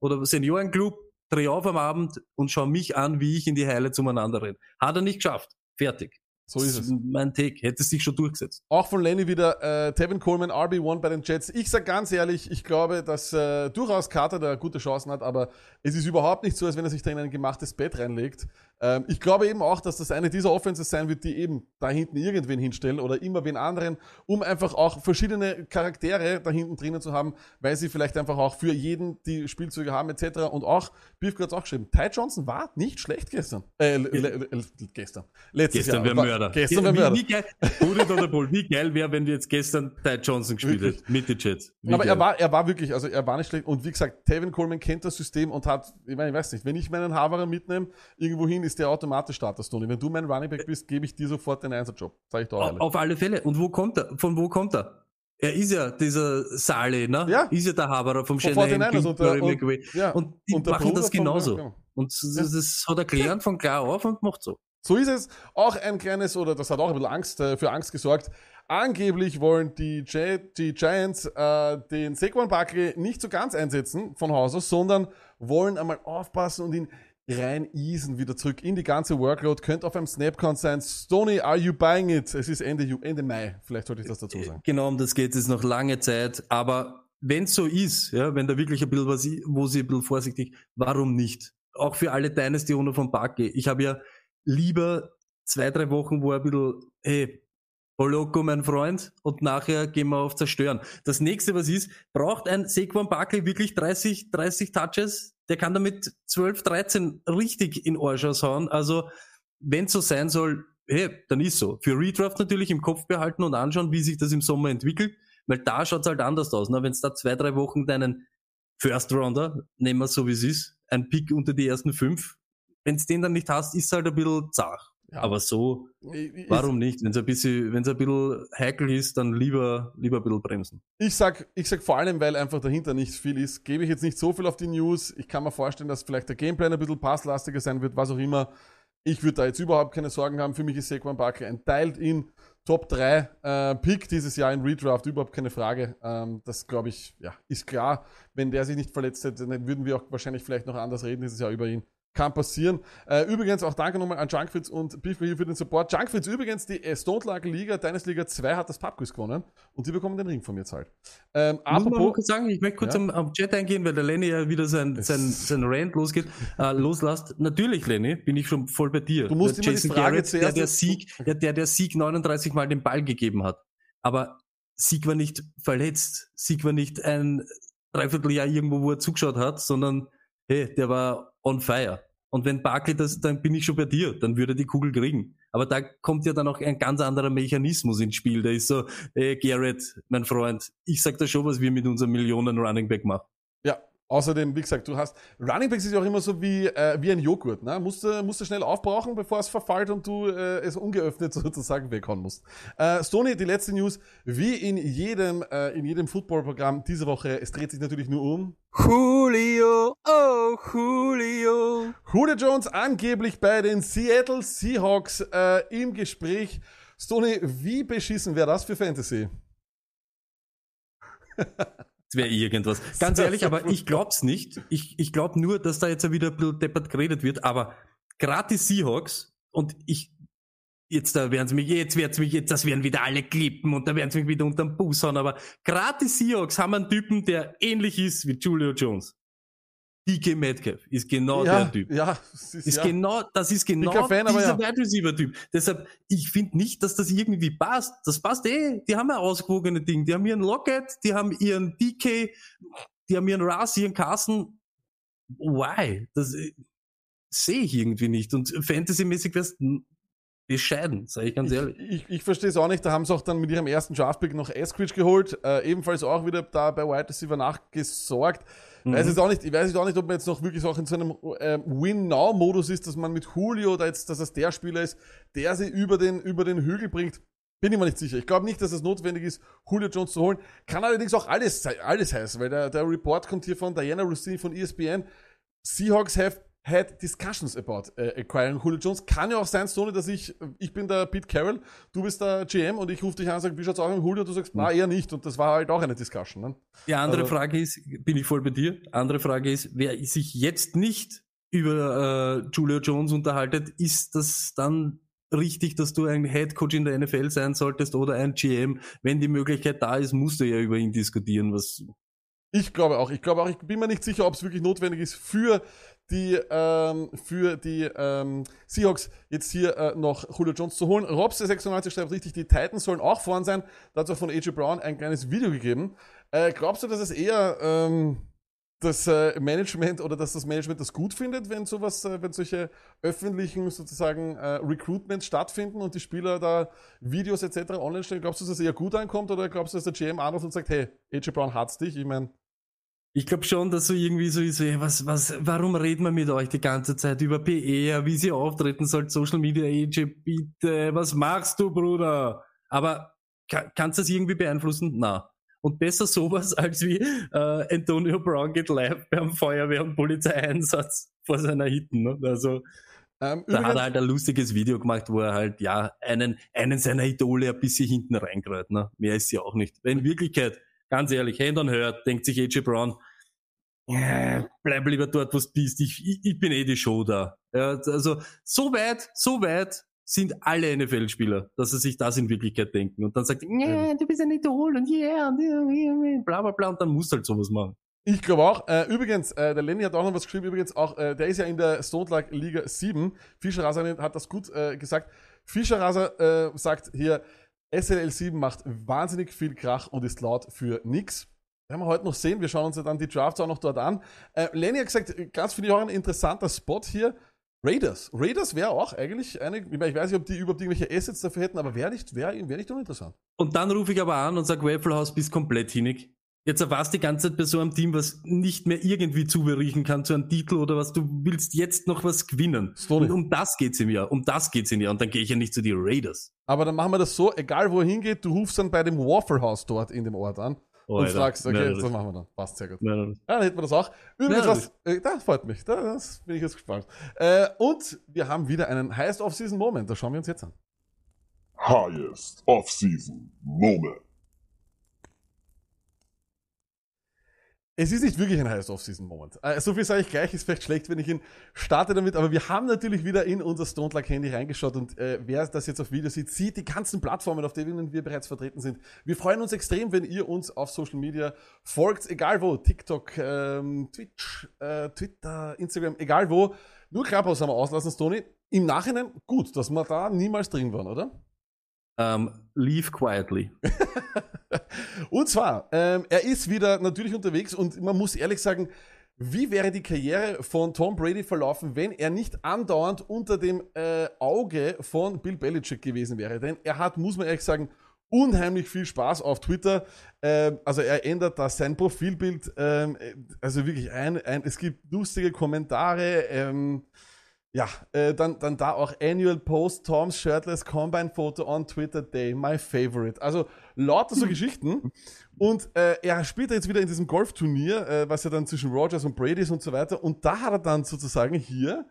oder Seniorenclub, dreh auf am Abend und schau mich an, wie ich in die Heile zueinander renne. Hat er nicht geschafft. Fertig. So ist es. Mein Take. Hätte sich schon durchgesetzt. Auch von Lenny wieder äh, Tevin Coleman, RB1 bei den Jets. Ich sag ganz ehrlich, ich glaube, dass äh, durchaus Carter da gute Chancen hat, aber es ist überhaupt nicht so, als wenn er sich da in ein gemachtes Bett reinlegt. Ähm, ich glaube eben auch, dass das eine dieser Offenses sein wird, die eben da hinten irgendwen hinstellen oder immer wen anderen, um einfach auch verschiedene Charaktere da hinten drinnen zu haben, weil sie vielleicht einfach auch für jeden die Spielzüge haben etc. Und auch, Beef hat auch geschrieben, Ty Johnson war nicht schlecht gestern. Äh, gestern. Letztes Gestern Jahr. Mörder. Gestern wäre Mörder. Wie geil, Bullet oder Bull, wie geil wäre, wenn wir jetzt gestern Ty Johnson gespielt hätten. Mit den Jets. Wie Aber geil. er war, er war wirklich, also er war nicht schlecht. Und wie gesagt, Tevin Coleman kennt das System und hat, ich meine, ich weiß nicht, wenn ich meinen Haverer mitnehme, irgendwo hin, ist der automatisch Starter, Stoney. Wenn du mein Running Back bist, gebe ich dir sofort den Einsatzjob. Sag ich dir auch Au- ehrlich. Auf alle Fälle. Und wo kommt er? Von wo kommt er? Er ist ja dieser Sale, ne? Ja. Ist ja der Haberer vom Von Shanahan 49ers und der- und- McVay. ja, Und die und machen das von- genauso. ja. Und das, das hat er gelernt von klar auf und macht so. So ist es. Auch ein kleines, oder das hat auch ein bisschen Angst, äh, für Angst gesorgt. Angeblich wollen die, Gi- die Giants äh, den Saquon Barkley nicht so ganz einsetzen von Haus aus, sondern wollen einmal aufpassen und ihn rein easen wieder zurück in die ganze Workload. Könnte auf einem Snapcount sein. Stoney, are you buying it? Es ist Ende, Ende Mai. Vielleicht sollte ich das dazu sagen. Genau, um das geht es noch lange Zeit. Aber wenn so ist, ja, wenn da wirklich ein bisschen was, wo sie ein bisschen vorsichtig, warum nicht? Auch für alle Dynasty-Owner von Barkley. Ich habe ja lieber zwei, drei Wochen, wo er ein bisschen, hey, loco, mein Freund, und nachher gehen wir auf Zerstören. Das nächste, was ist, braucht ein Saquon Barkley wirklich 30, 30 Touches? Der kann damit 12, 13 richtig in Arsch hauen. Also, wenn so sein soll, hey, dann ist so. Für Redraft natürlich im Kopf behalten und anschauen, wie sich das im Sommer entwickelt, weil da schaut's halt anders aus. Ne? Wenn es da zwei, drei Wochen deinen First Rounder, nehmen wir so wie es ist, ein Pick unter die ersten fünf, wenn's den dann nicht hast, ist halt ein bisschen zart. Ja. Aber so, Ich- warum nicht? Wenn's ein bisschen, ein bisschen heikel ist, dann lieber, lieber ein bisschen bremsen. Ich sag, ich sag vor allem, weil einfach dahinter nicht viel ist, gebe ich jetzt nicht so viel auf die News. Ich kann mir vorstellen, dass vielleicht der Gameplan ein bisschen passlastiger sein wird, was auch immer. Ich würde da jetzt überhaupt keine Sorgen haben. Für mich ist Saquon Barkley ein Teil in Top 3 äh, Pick dieses Jahr in Redraft, überhaupt keine Frage. Ähm, das glaube ich, ja, ist klar. Wenn der sich nicht verletzt hätte, dann würden wir auch wahrscheinlich vielleicht noch anders reden dieses Jahr über ihn. Kann passieren. Äh, übrigens auch danke nochmal an Junkfritz und Beefy hier für den Support. Junkfritz übrigens, die äh, Stone Lager Liga, Deines Liga 2 hat das Pubquiz gewonnen und die bekommen den Ring von mir zahlt. Ähm, Muss man apropos, kurz sagen, ich möchte kurz Ja. am, am Chat eingehen, weil der Lenny ja wieder sein, sein, sein Rant losgeht, äh, loslasst. Natürlich, Lenny, bin ich schon voll bei dir. Du musst der immer die Jason Frage Garrett, der, zuerst- der Sieg, der, der, der Sieg 39 Mal den Ball gegeben hat. Aber Sieg war nicht verletzt. Sieg war nicht ein Dreivierteljahr irgendwo, wo er zugeschaut hat, sondern, hey, der war on fire. Und wenn Barkley das, dann bin ich schon bei dir, dann würde er die Kugel kriegen. Aber da kommt ja dann auch ein ganz anderer Mechanismus ins Spiel. Der ist so, hey, Garrett, mein Freund, ich sag da schon, was wir mit unserem Millionen Running Back machen. ja, außerdem, wie gesagt, du hast, Running Backs ist ja auch immer so wie, äh, wie ein Joghurt, ne? Musst du, musst du schnell aufbrauchen, bevor es verfallt und du äh, es ungeöffnet sozusagen weghauen musst. Äh, Stoney, die letzte News, wie in jedem, äh, in jedem Footballprogramm diese Woche, es dreht sich natürlich nur um Julio, oh Julio. Julio Jones angeblich bei den Seattle Seahawks äh, im Gespräch. Stoney, wie beschissen wäre das für Fantasy? Das wäre irgendwas. Ganz ehrlich, aber ich glaub's nicht. Ich, ich glaube nur, dass da jetzt wieder ein bisschen deppert geredet wird. Aber die Seahawks, und ich jetzt da werden sie mich, jetzt werden sie mich, jetzt, das werden wieder alle klippen und da werden sie mich wieder unterm Bus hauen. Aber die Seahawks haben einen Typen, der ähnlich ist wie Julio Jones. DK Metcalf ist genau ja, der Typ. ja, ist, Ist ja. genau, das ist genau Fan, dieser. Wide Receiver Typ. Deshalb, ich finde nicht, dass das irgendwie passt. Das passt eh. Die haben ja ausgewogene Dinge. Die haben ihren Lockett, die haben ihren DK, die haben ihren Russ, ihren Carson. Why? Das äh, sehe ich irgendwie nicht. Und Fantasy-mäßig wär's bescheiden, sage ich ganz ehrlich. Ich, ich, ich verstehe es auch nicht. Da haben sie auch dann mit ihrem ersten Draftpick noch Eskridge geholt. Äh, ebenfalls auch wieder da bei Wide Receiver nachgesorgt. Weiß Mhm. jetzt auch nicht, ich weiß jetzt auch nicht, ob man jetzt noch wirklich auch in so einem ähm, Win-Now-Modus ist, dass man mit Julio, da jetzt, dass es der Spieler ist, der sie über den, über den Hügel bringt. Bin ich mir nicht sicher. Ich glaube nicht, dass es notwendig ist, Julio Jones zu holen. Kann allerdings auch alles, alles heißen, weil der, der Report kommt hier von Diana Rossini von ESPN. Seahawks have had discussions about äh, acquiring Julio Jones. Kann ja auch sein, Stoney, dass ich, ich bin der Pete Carroll, du bist der GM und ich rufe dich an und sage, wie schaut's aus mit Julio? Du sagst, na, eher nicht. Und das war halt auch eine Discussion. Ne? Die andere Also- Frage ist, bin ich voll bei dir? Andere Frage ist, wer sich jetzt nicht über äh, Julio Jones unterhaltet, ist das dann richtig, dass du ein Head Coach in der NFL sein solltest oder ein GM? Wenn die Möglichkeit da ist, musst du ja über ihn diskutieren, was Ich glaube auch. Ich glaube auch, ich bin mir nicht sicher, ob es wirklich notwendig ist für die, ähm, für die ähm, Seahawks jetzt hier äh, noch Julio Jones zu holen. Robs der 96 schreibt richtig, die Titans sollen auch vorn sein. Da hat es von AJ Brown ein kleines Video gegeben. Äh, glaubst du, dass es eher ähm, das äh, Management oder dass das Management das gut findet, wenn sowas, äh, wenn solche öffentlichen sozusagen äh, Recruitments stattfinden und die Spieler da Videos etc. online stellen? Glaubst du, dass das eher gut ankommt oder glaubst du, dass der GM anruft und sagt, hey, AJ Brown hat's dich? Ich meine, Ich glaube schon, dass so irgendwie so ist, ey, was, was, warum reden wir mit euch die ganze Zeit über PR, wie sie auftreten sollt, Social Media, AJ, bitte, was machst du, Bruder? Aber ka kannst du das irgendwie beeinflussen? Na. Und besser sowas als wie äh, Antonio Brown geht live beim Feuerwehr- und Polizeieinsatz vor seiner Hitten. Ne? Also ähm, da hat er halt ein lustiges Video gemacht, wo er halt, ja, einen, einen seiner Idole ein bisschen hinten reingreift. Ne? Mehr ist sie auch nicht. Weil in Wirklichkeit, ganz ehrlich, Hand on hört, denkt sich AJ Brown, ja, bleib lieber dort, wo du bist. Ich, ich, ich bin eh die Show da. Ja, also so weit, so weit sind alle NFL-Spieler, dass sie sich das in Wirklichkeit denken. Und dann sagt, ja, du bist ein Idol und yeah, und yeah, yeah, bla bla bla. Und dann musst du halt sowas machen. Ich glaube auch. Äh, übrigens, äh, der Lenny hat auch noch was geschrieben. Übrigens auch, äh, der ist ja in der Stone Luck Liga 7. Fischer Raser hat das gut äh, gesagt. Fischer Raser äh, sagt hier, SLL 7 macht wahnsinnig viel Krach und ist laut für nix. Werden wir heute noch sehen. Wir schauen uns ja dann die Drafts auch noch dort an. Äh, Lenny hat gesagt, ganz finde ich auch ein interessanter Spot hier. Raiders. Raiders wäre auch eigentlich eine, ich weiß nicht, ob die überhaupt irgendwelche Assets dafür hätten, aber wäre nicht, wäre wär nicht uninteressant. Und dann rufe ich aber an und sage, Waffle House, bist komplett hinig. Jetzt erwarst die ganze Zeit bei so einem Team, was nicht mehr irgendwie zuberiechen kann zu einem Titel oder was, du willst jetzt noch was gewinnen. Stoney. Und um das geht's im Jahr, um das geht's im Jahr. Und dann gehe ich ja nicht zu die Raiders. Aber dann machen wir das so, egal wo er hingeht, du rufst dann bei dem Waffle House dort in dem Ort an. und Alter. fragst, okay, Nein, das machen wir dann. Passt sehr gut. nein, nein. Ja, dann hätten wir das auch. Übrigens, Ja, was, äh, das freut mich. Da, das bin ich jetzt gespannt. Äh, und wir haben wieder einen Highest Off-Season Moment. Das schauen wir uns jetzt an. highest off-season moment. Es ist nicht wirklich ein Highest Off-Season Moment. Äh, so viel sage ich gleich, ist vielleicht schlecht, wenn ich ihn starte damit, aber wir haben natürlich wieder in unser Stone Luck Handy reingeschaut und äh, wer das jetzt auf Video sieht, sieht die ganzen Plattformen, auf denen wir bereits vertreten sind. Wir freuen uns extrem, wenn ihr uns auf Social Media folgt, egal wo, TikTok, ähm, Twitch, äh, Twitter, Instagram, egal wo. Nur Clubhouse haben wir auslassen, Stony. Im Nachhinein gut, dass wir da niemals drin waren, oder? Ähm, leave quietly. Und zwar, ähm, er ist wieder natürlich unterwegs und man muss ehrlich sagen, wie wäre die Karriere von Tom Brady verlaufen, wenn er nicht andauernd unter dem äh, Auge von Bill Belichick gewesen wäre? Denn er hat, muss man ehrlich sagen, unheimlich viel Spaß auf Twitter. Ähm, also er ändert da sein Profilbild. Ähm, äh, also wirklich ein, ein, es gibt lustige Kommentare. Ähm, ja, äh, dann, dann da auch Annual Post, Tom's Shirtless Combine Photo on Twitter Day, my favorite. Also lauter so Geschichten. Und äh, er spielt jetzt wieder in diesem Golfturnier, äh, was ja dann zwischen Rogers und Brady ist und so weiter. Und da hat er dann sozusagen hier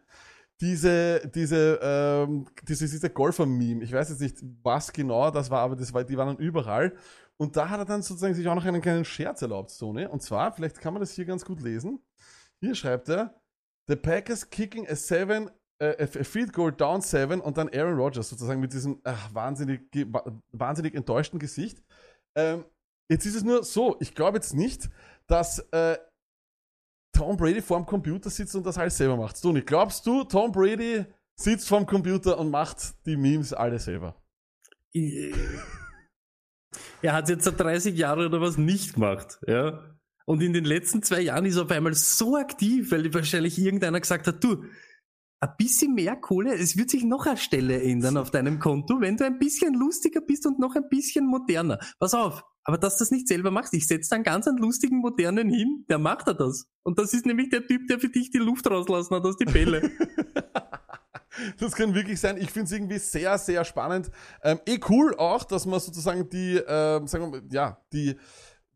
diese, diese, ähm, diese, diese Golfer-Meme. Ich weiß jetzt nicht, was genau das war, aber das war, die waren dann überall. Und da hat er dann sozusagen sich auch noch einen kleinen Scherz erlaubt, Sony. Und zwar, vielleicht kann man das hier ganz gut lesen. Hier schreibt er, The Packers kicking a seven äh, a Field Goal down seven und dann Aaron Rodgers sozusagen mit diesem ach, wahnsinnig, ge- wa- wahnsinnig enttäuschten Gesicht. Ähm, jetzt ist es nur so, ich glaube jetzt nicht, dass äh, Tom Brady vorm Computer sitzt und das alles selber macht. Toni, glaubst du, Tom Brady sitzt vorm Computer und macht die Memes alle selber? Er hat jetzt seit 30 Jahre oder was nicht gemacht, ja. Und in den letzten zwei Jahren ist er auf einmal so aktiv, weil wahrscheinlich irgendeiner gesagt hat, du, ein bisschen mehr Kohle, es wird sich noch eine Stelle ändern auf deinem Konto, wenn du ein bisschen lustiger bist und noch ein bisschen moderner. Pass auf, aber dass du das nicht selber machst, ich setze dann ganz einen lustigen modernen hin, der macht er das. Und das ist nämlich der Typ, der für dich die Luft rauslassen hat aus die Bälle. Das kann wirklich sein. Ich finde es irgendwie sehr, sehr spannend. Ähm, eh cool auch, dass man sozusagen die, ähm, sagen wir mal, ja, die,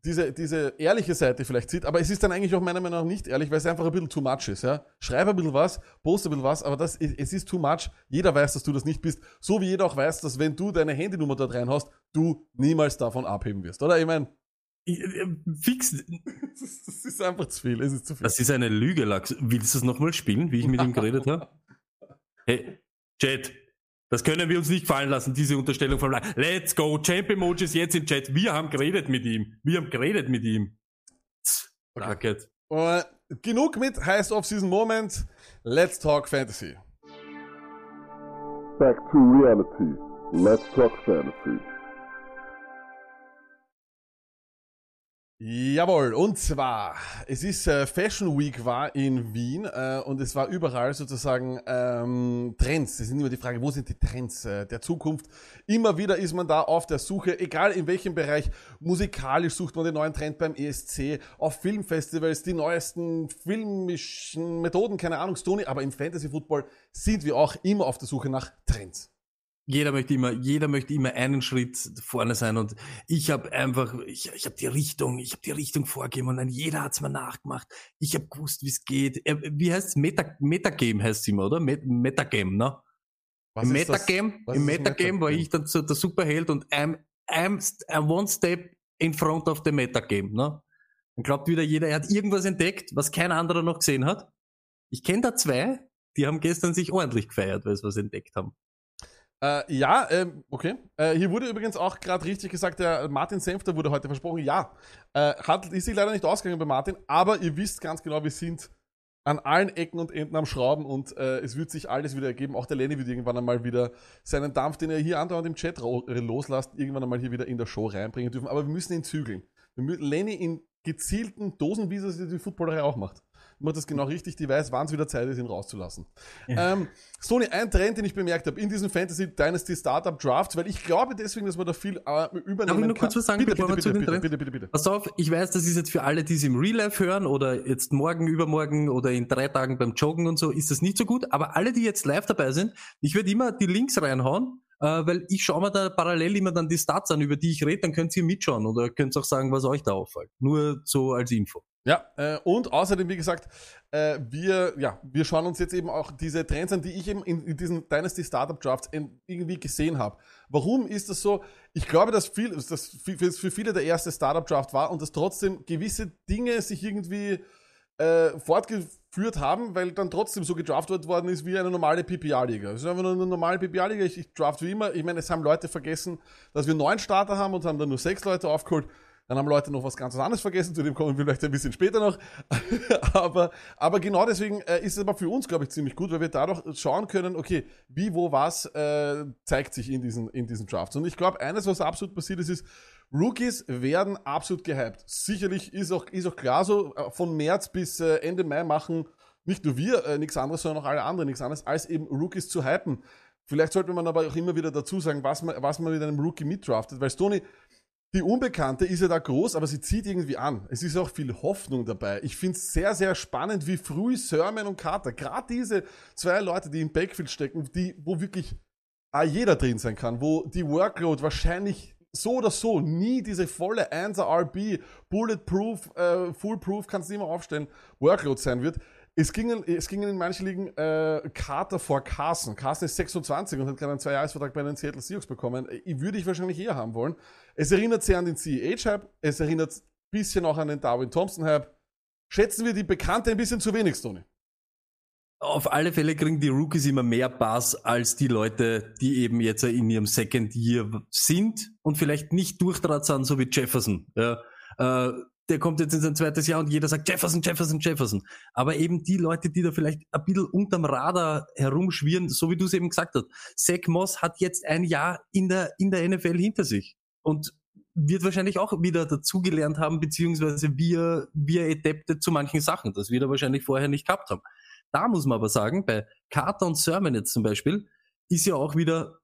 diese, diese ehrliche Seite vielleicht sieht, aber es ist dann eigentlich auch meiner Meinung nach nicht ehrlich, weil es einfach ein bisschen too much ist, ja. Schreib ein bisschen was, post ein bisschen was, aber das, es ist too much. Jeder weiß, dass du das nicht bist. So wie jeder auch weiß, dass wenn du deine Handynummer dort reinhaust, du niemals davon abheben wirst, oder? Ich meine, äh, Fix, das, das ist einfach zu viel, es ist zu viel. Das ist eine Lüge, Lachs. Willst du es nochmal spielen, wie ich mit ihm geredet habe? Hey, Chat, das können wir uns nicht fallen lassen, diese Unterstellung von. Let's go, Champ Emojis jetzt im Chat. Wir haben geredet mit ihm. Wir haben geredet mit ihm. Racket. Äh, genug mit Highest Off-Season Moment. Let's talk Fantasy. Back to reality. Let's talk fantasy. Jawohl, und zwar, es ist äh, Fashion Week war in Wien äh, und es war überall sozusagen ähm, Trends. Es sind immer die Frage, wo sind die Trends äh, der Zukunft? Immer wieder ist man da auf der Suche, egal in welchem Bereich. Musikalisch sucht man den neuen Trend beim ESC, auf Filmfestivals, die neuesten filmischen Methoden, keine Ahnung, Stony, aber im Fantasy Football sind wir auch immer auf der Suche nach Trends. Jeder möchte immer, jeder möchte immer einen Schritt vorne sein und ich habe einfach, ich, ich habe die Richtung, ich habe die Richtung vorgegeben und dann jeder hat's mir nachgemacht. Ich habe gewusst, wie es geht. Äh, Wie heißt's? Meta, Metagame heißt es immer, oder? Met, Metagame, ne? Was Im? Metagame, im Metagame war ich dann so der Superheld und I'm, I'm, I'm one step in front of the Metagame, ne? Dann glaubt wieder jeder, er hat irgendwas entdeckt, was kein anderer noch gesehen hat. Ich kenne da zwei, die haben gestern sich ordentlich gefeiert, weil sie was entdeckt haben. Äh, ja, ähm, okay. Äh, hier wurde übrigens auch gerade richtig gesagt, der Martin Senfter wurde heute versprochen. Ja, äh, hat, ist sich leider nicht ausgegangen bei Martin, aber ihr wisst ganz genau, wir sind an allen Ecken und Enden am Schrauben und äh, es wird sich alles wieder ergeben. Auch der Lenny wird irgendwann einmal wieder seinen Dampf, den er hier andauernd im Chat äh, loslässt, irgendwann einmal hier wieder in der Show reinbringen dürfen. Aber wir müssen ihn zügeln. Wir mü Lenny in gezielten Dosen, wie es die Footballerei auch macht. Macht das genau richtig, die weiß, wann es wieder Zeit ist, ihn rauszulassen. Ähm, Sony, ein Trend, den ich bemerkt habe in diesen Fantasy Dynasty Startup Drafts, weil ich glaube deswegen, dass man da viel äh, übernehmen Darf ich nur kann. kurz was sagen, bitte, bevor bitte, bitte, bitte, Trends- bitte, bitte, bitte. Pass auf, ich weiß, das ist jetzt für alle, die es im Real Life hören oder jetzt morgen, übermorgen oder in drei Tagen beim Joggen und so, ist das nicht so gut. Aber alle, die jetzt live dabei sind, ich werde immer die Links reinhauen, äh, weil ich schaue mir da parallel immer dann die Stats an, über die ich rede, dann könnt ihr mitschauen oder könnt auch sagen, was euch da auffällt. Nur so als Info. Ja, äh, und außerdem, wie gesagt, äh, wir, ja, wir schauen uns jetzt eben auch diese Trends an, die ich eben in, in diesen Dynasty Startup Drafts in, irgendwie gesehen habe. Warum ist das so? Ich glaube, dass viel, dass das für, für viele der erste Startup Draft war und dass trotzdem gewisse Dinge sich irgendwie äh, fortgeführt haben, weil dann trotzdem so gedraftet worden ist wie eine normale PPR-Liga. Es ist einfach nur eine normale PPR-Liga. Ich, ich draft wie immer. Ich meine, es haben Leute vergessen, dass wir neun Starter haben und haben dann nur sechs Leute aufgeholt. Dann haben Leute noch was ganz anderes vergessen, zu dem kommen wir vielleicht ein bisschen später noch. aber, aber genau deswegen äh, ist es aber für uns, glaube ich, ziemlich gut, weil wir dadurch schauen können, okay, wie, wo, was äh, zeigt sich in diesen, in diesen Drafts. Und ich glaube, eines, was absolut passiert ist, ist, Rookies werden absolut gehypt. Sicherlich ist auch, ist auch klar so, äh, von März bis äh, Ende Mai machen nicht nur wir äh, nichts anderes, sondern auch alle anderen nichts anderes, als eben Rookies zu hypen. Vielleicht sollte man aber auch immer wieder dazu sagen, was man, was man mit einem Rookie mitdraftet, weil Stoney, die Unbekannte ist ja da groß, aber sie zieht irgendwie an. Es ist auch viel Hoffnung dabei. Ich finde es sehr, sehr spannend, wie früh Sermon und Carter, gerade diese zwei Leute, die im Backfield stecken, die, wo wirklich jeder drin sein kann, wo die Workload wahrscheinlich so oder so nie diese volle 1er RB, Bulletproof, äh, Foolproof, kannst du nicht mehr aufstellen, Workload sein wird. Es gingen, es gingen in manchen Ligen äh, Carter vor Carson. Carson ist 26 und hat gerade einen Zwei-Jahres-Vertrag bei den Seattle Seahawks bekommen. Ich würde ich wahrscheinlich eher haben wollen. Es erinnert sehr an den CEH-Hype. Es erinnert ein bisschen auch an den Darwin Thompson-Hype. Schätzen wir die Bekannte ein bisschen zu wenig, Stoney? auf alle Fälle kriegen die Rookies immer mehr Bass als die Leute, die eben jetzt in ihrem Second Year sind und vielleicht nicht durchdraht so wie Jefferson. Ja, äh, der kommt jetzt in sein zweites Jahr und jeder sagt Jefferson, Jefferson, Jefferson. Aber eben die Leute, die da vielleicht ein bisschen unterm Radar herumschwirren, so wie du es eben gesagt hast. Zach Moss hat jetzt ein Jahr in der, in der NFL hinter sich und wird wahrscheinlich auch wieder dazugelernt haben, beziehungsweise wir, wir adaptet zu manchen Sachen, das wir da wahrscheinlich vorher nicht gehabt haben. Da muss man aber sagen, bei Carter und Sermon jetzt zum Beispiel, ist ja auch wieder,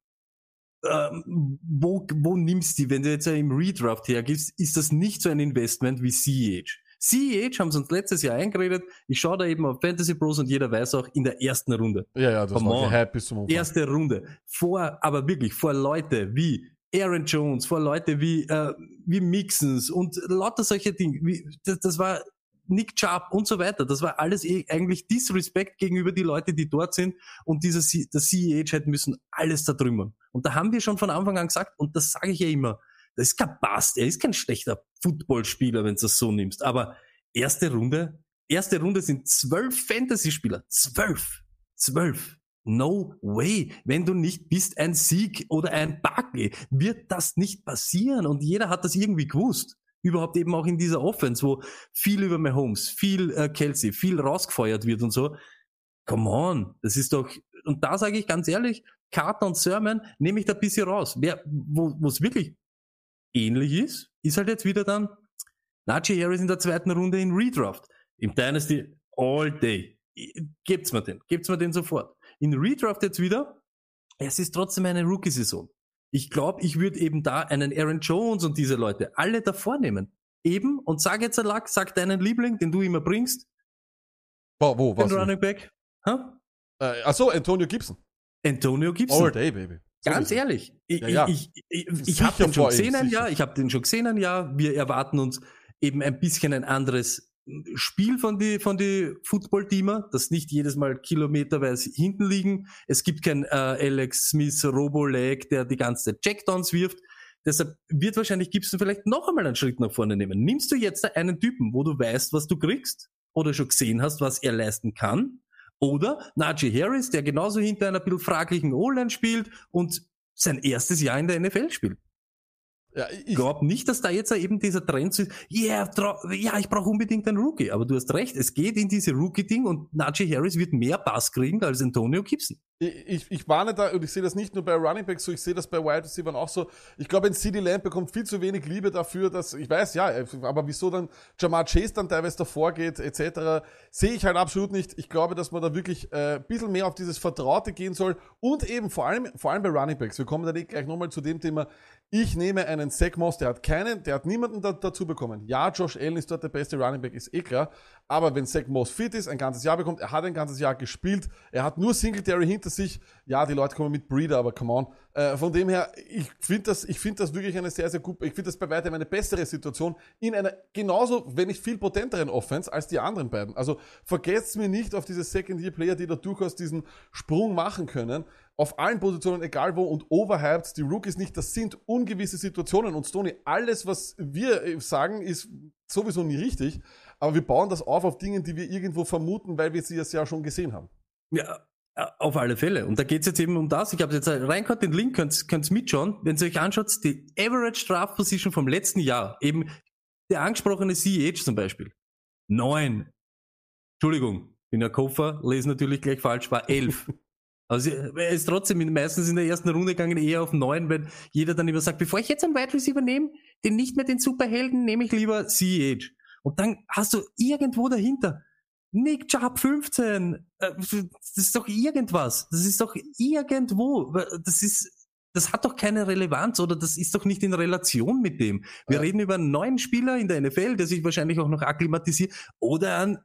ähm, wo, wo nimmst du die? Wenn du jetzt ja im Redraft hergibst, ist das nicht so ein Investment wie CEH. CEH haben sie uns letztes Jahr eingeredet. Ich schaue da eben auf Fantasy Bros und jeder weiß auch in der ersten Runde. Ja, ja, das Come war bis zum Umfang. Erste Runde. Vor, aber wirklich vor Leute wie Aaron Jones, vor Leute wie, äh, wie Mixons und lauter solche Dinge. Wie, das, das war Nick Chubb und so weiter. Das war alles eh eigentlich Disrespect gegenüber die Leute, die dort sind. Und dieser C der CEH hätte müssen alles da drüber. Und da haben wir schon von Anfang an gesagt, und das sage ich ja immer, das ist kein Bast, er ist kein schlechter Footballspieler, wenn du das so nimmst. Aber erste Runde, erste Runde sind zwölf Fantasy-Spieler. Zwölf. Zwölf. No way. Wenn du nicht bist ein Sieg oder ein Buckley, wird das nicht passieren. Und jeder hat das irgendwie gewusst. Überhaupt eben auch in dieser Offense, wo viel über Mahomes, viel äh, Kelsey, viel rausgefeuert wird und so. Come on. Das ist doch, und da sage ich ganz ehrlich, Carter und Sermon nehme ich da ein bisschen raus. Wer, wo es wirklich ähnlich ist, ist halt jetzt wieder dann Najee Harris in der zweiten Runde in Redraft. Im Dynasty all day. Gebt's mir den. Gebt's mir den sofort. In Redraft jetzt wieder. Es ist trotzdem eine Rookie-Saison. Ich glaube, ich würde eben da einen Aaron Jones und diese Leute alle davor nehmen. Eben, und sag jetzt, Lack, sag deinen Liebling, den du immer bringst, Wo, wo den was? Running Back. Huh? Äh, achso, Antonio Gibson. Antonio Gibson. All day, baby. Ganz ehrlich, ich, Ja, ja. ich, ich, ich, ich habe den schon gesehen ein. Jahr, ich habe den schon gesehen ein Jahr. Wir erwarten uns eben ein bisschen ein anderes Spiel von die von die Football-Teamer, dass nicht jedes Mal kilometerweise hinten liegen. Es gibt kein äh, Alex Smith Robo-Leg, der die ganze Zeit Checkdowns wirft. Deshalb wird wahrscheinlich Gibson vielleicht noch einmal einen Schritt nach vorne nehmen. Nimmst du jetzt einen Typen, wo du weißt, was du kriegst oder schon gesehen hast, was er leisten kann? Oder Najee Harris, der genauso hinter einer bisschen fraglichen O-Line spielt und sein erstes Jahr in der NFL spielt. Ja, Ich glaube nicht, dass da jetzt eben dieser Trend ist, yeah, ja, ich brauche unbedingt einen Rookie. Aber du hast recht, es geht in diese Rookie-Ding und Najee Harris wird mehr Pass kriegen als Antonio Gibson. ich, ich warne da, und ich sehe das nicht nur bei Running Backs so, ich sehe das bei Wide Receivers auch so. Ich glaube, ein CD Lamb bekommt viel zu wenig Liebe dafür, dass, ich weiß, ja, aber wieso dann Jamar Chase dann teilweise davor geht, etc., sehe ich halt absolut nicht. Ich glaube, dass man da wirklich äh, ein bisschen mehr auf dieses Vertraute gehen soll und eben vor allem, vor allem bei Running Backs. Wir kommen dann gleich nochmal zu dem Thema. Ich nehme einen Zach Moss, der hat keinen, der hat niemanden da, dazu bekommen. Ja, Josh Allen ist dort der beste Running Back, ist eh klar. Aber wenn Zach Moss fit ist, ein ganzes Jahr bekommt, er hat ein ganzes Jahr gespielt, er hat nur Singletary hinter sich. Ja, die Leute kommen mit Breeder, aber come on. Äh, von dem her, ich finde das, ich finde das wirklich eine sehr, sehr gut, ich finde das bei weitem eine bessere Situation in einer genauso, wenn nicht viel potenteren Offense als die anderen beiden. Also vergesst mir nicht auf diese Second-Year-Player, die da durchaus diesen Sprung machen können. Auf allen Positionen, egal wo, und overhyped, die Rookies nicht, das sind ungewisse Situationen. Und Stoney, alles, was wir äh, sagen, ist sowieso nie richtig. Aber wir bauen das auf auf Dingen, die wir irgendwo vermuten, weil wir sie ja schon gesehen haben. Ja, äh, auf alle Fälle. Und da geht's jetzt eben um das. Ich habe jetzt reingehört, den Link könnt könnt's mitschauen. Wenn ihr euch anschaut, die Average Draft Position vom letzten Jahr, eben der angesprochene CEH zum Beispiel. Neun. Entschuldigung, bin ja Koffer, lese natürlich gleich falsch, war elf. Also er ist trotzdem meistens in der ersten Runde gegangen eher auf neun, weil jeder dann immer sagt, bevor ich jetzt einen Wide Receiver nehme, den nicht mehr den Superhelden, nehme ich lieber CEH. Und dann hast du irgendwo dahinter Nick Chubb 15. Äh, Das ist doch irgendwas. Das ist doch irgendwo. Das ist, das hat doch keine Relevanz oder das ist doch nicht in Relation mit dem. Wir Ja. reden über einen neuen Spieler in der NFL, der sich wahrscheinlich auch noch akklimatisiert oder einen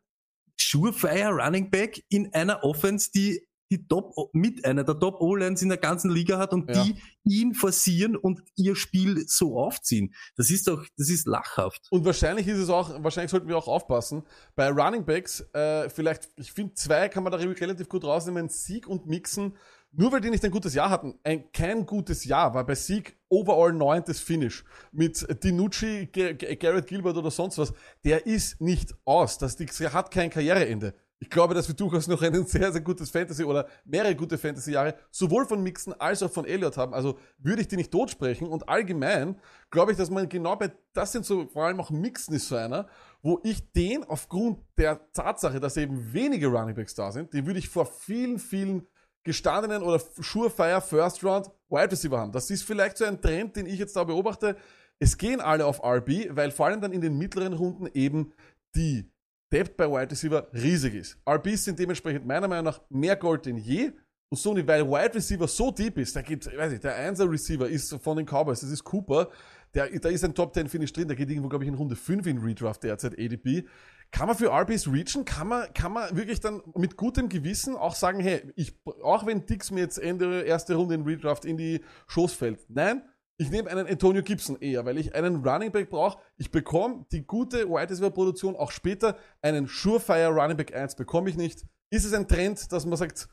Surefire Running Back in einer Offense, die die Top, mit einer der Top O-Lines in der ganzen Liga hat und Ja. die ihn forcieren und ihr Spiel so aufziehen. Das ist doch, das ist lachhaft. Und wahrscheinlich ist es auch, wahrscheinlich sollten wir auch aufpassen. Bei Running Backs, äh, vielleicht, ich finde, zwei kann man da relativ gut rausnehmen, Sieg und Mixen. Nur weil die nicht ein gutes Jahr hatten, ein, kein gutes Jahr, war bei Sieg overall neuntes Finish. Mit Dinucci, Garrett Gilbert oder sonst was. Der ist nicht aus. Das, der hat kein Karriereende. Ich glaube, dass wir durchaus noch ein sehr, sehr gutes Fantasy oder mehrere gute Fantasy-Jahre sowohl von Mixon als auch von Elliott haben. Also würde ich die nicht totsprechen. Und allgemein glaube ich, dass man genau bei, das sind so, vor allem auch Mixon ist so einer, wo ich den aufgrund der Tatsache, dass eben wenige Runningbacks da sind, den würde ich vor vielen, vielen gestandenen oder Surefire First Round Wide Receiver haben. Das ist vielleicht so ein Trend, den ich jetzt da beobachte. Es gehen alle auf RB, weil vor allem dann in den mittleren Runden eben die Depth bei Wide Receiver riesig ist. RBs sind dementsprechend meiner Meinung nach mehr Gold denn je. Und so nicht, weil Wide Receiver so deep ist, da gibt, weiß ich, der 1 Receiver ist von den Cowboys, das ist Cooper. Der, da ist ein Top 10 Finish drin, der geht irgendwo, glaube ich, in Runde 5 in Redraft derzeit, ADP. Kann man für RBs reachen? Kann man, kann man wirklich dann mit gutem Gewissen auch sagen, hey, ich, auch wenn Dix mir jetzt Ende erste Runde in Redraft in die Schoß fällt. Nein, ich nehme einen Antonio Gibson eher, weil ich einen Running Back brauche. Ich bekomme die gute Wide Receiver Produktion auch später. Einen Surefire Running Back 1 bekomme ich nicht. Ist es ein Trend, dass man sagt,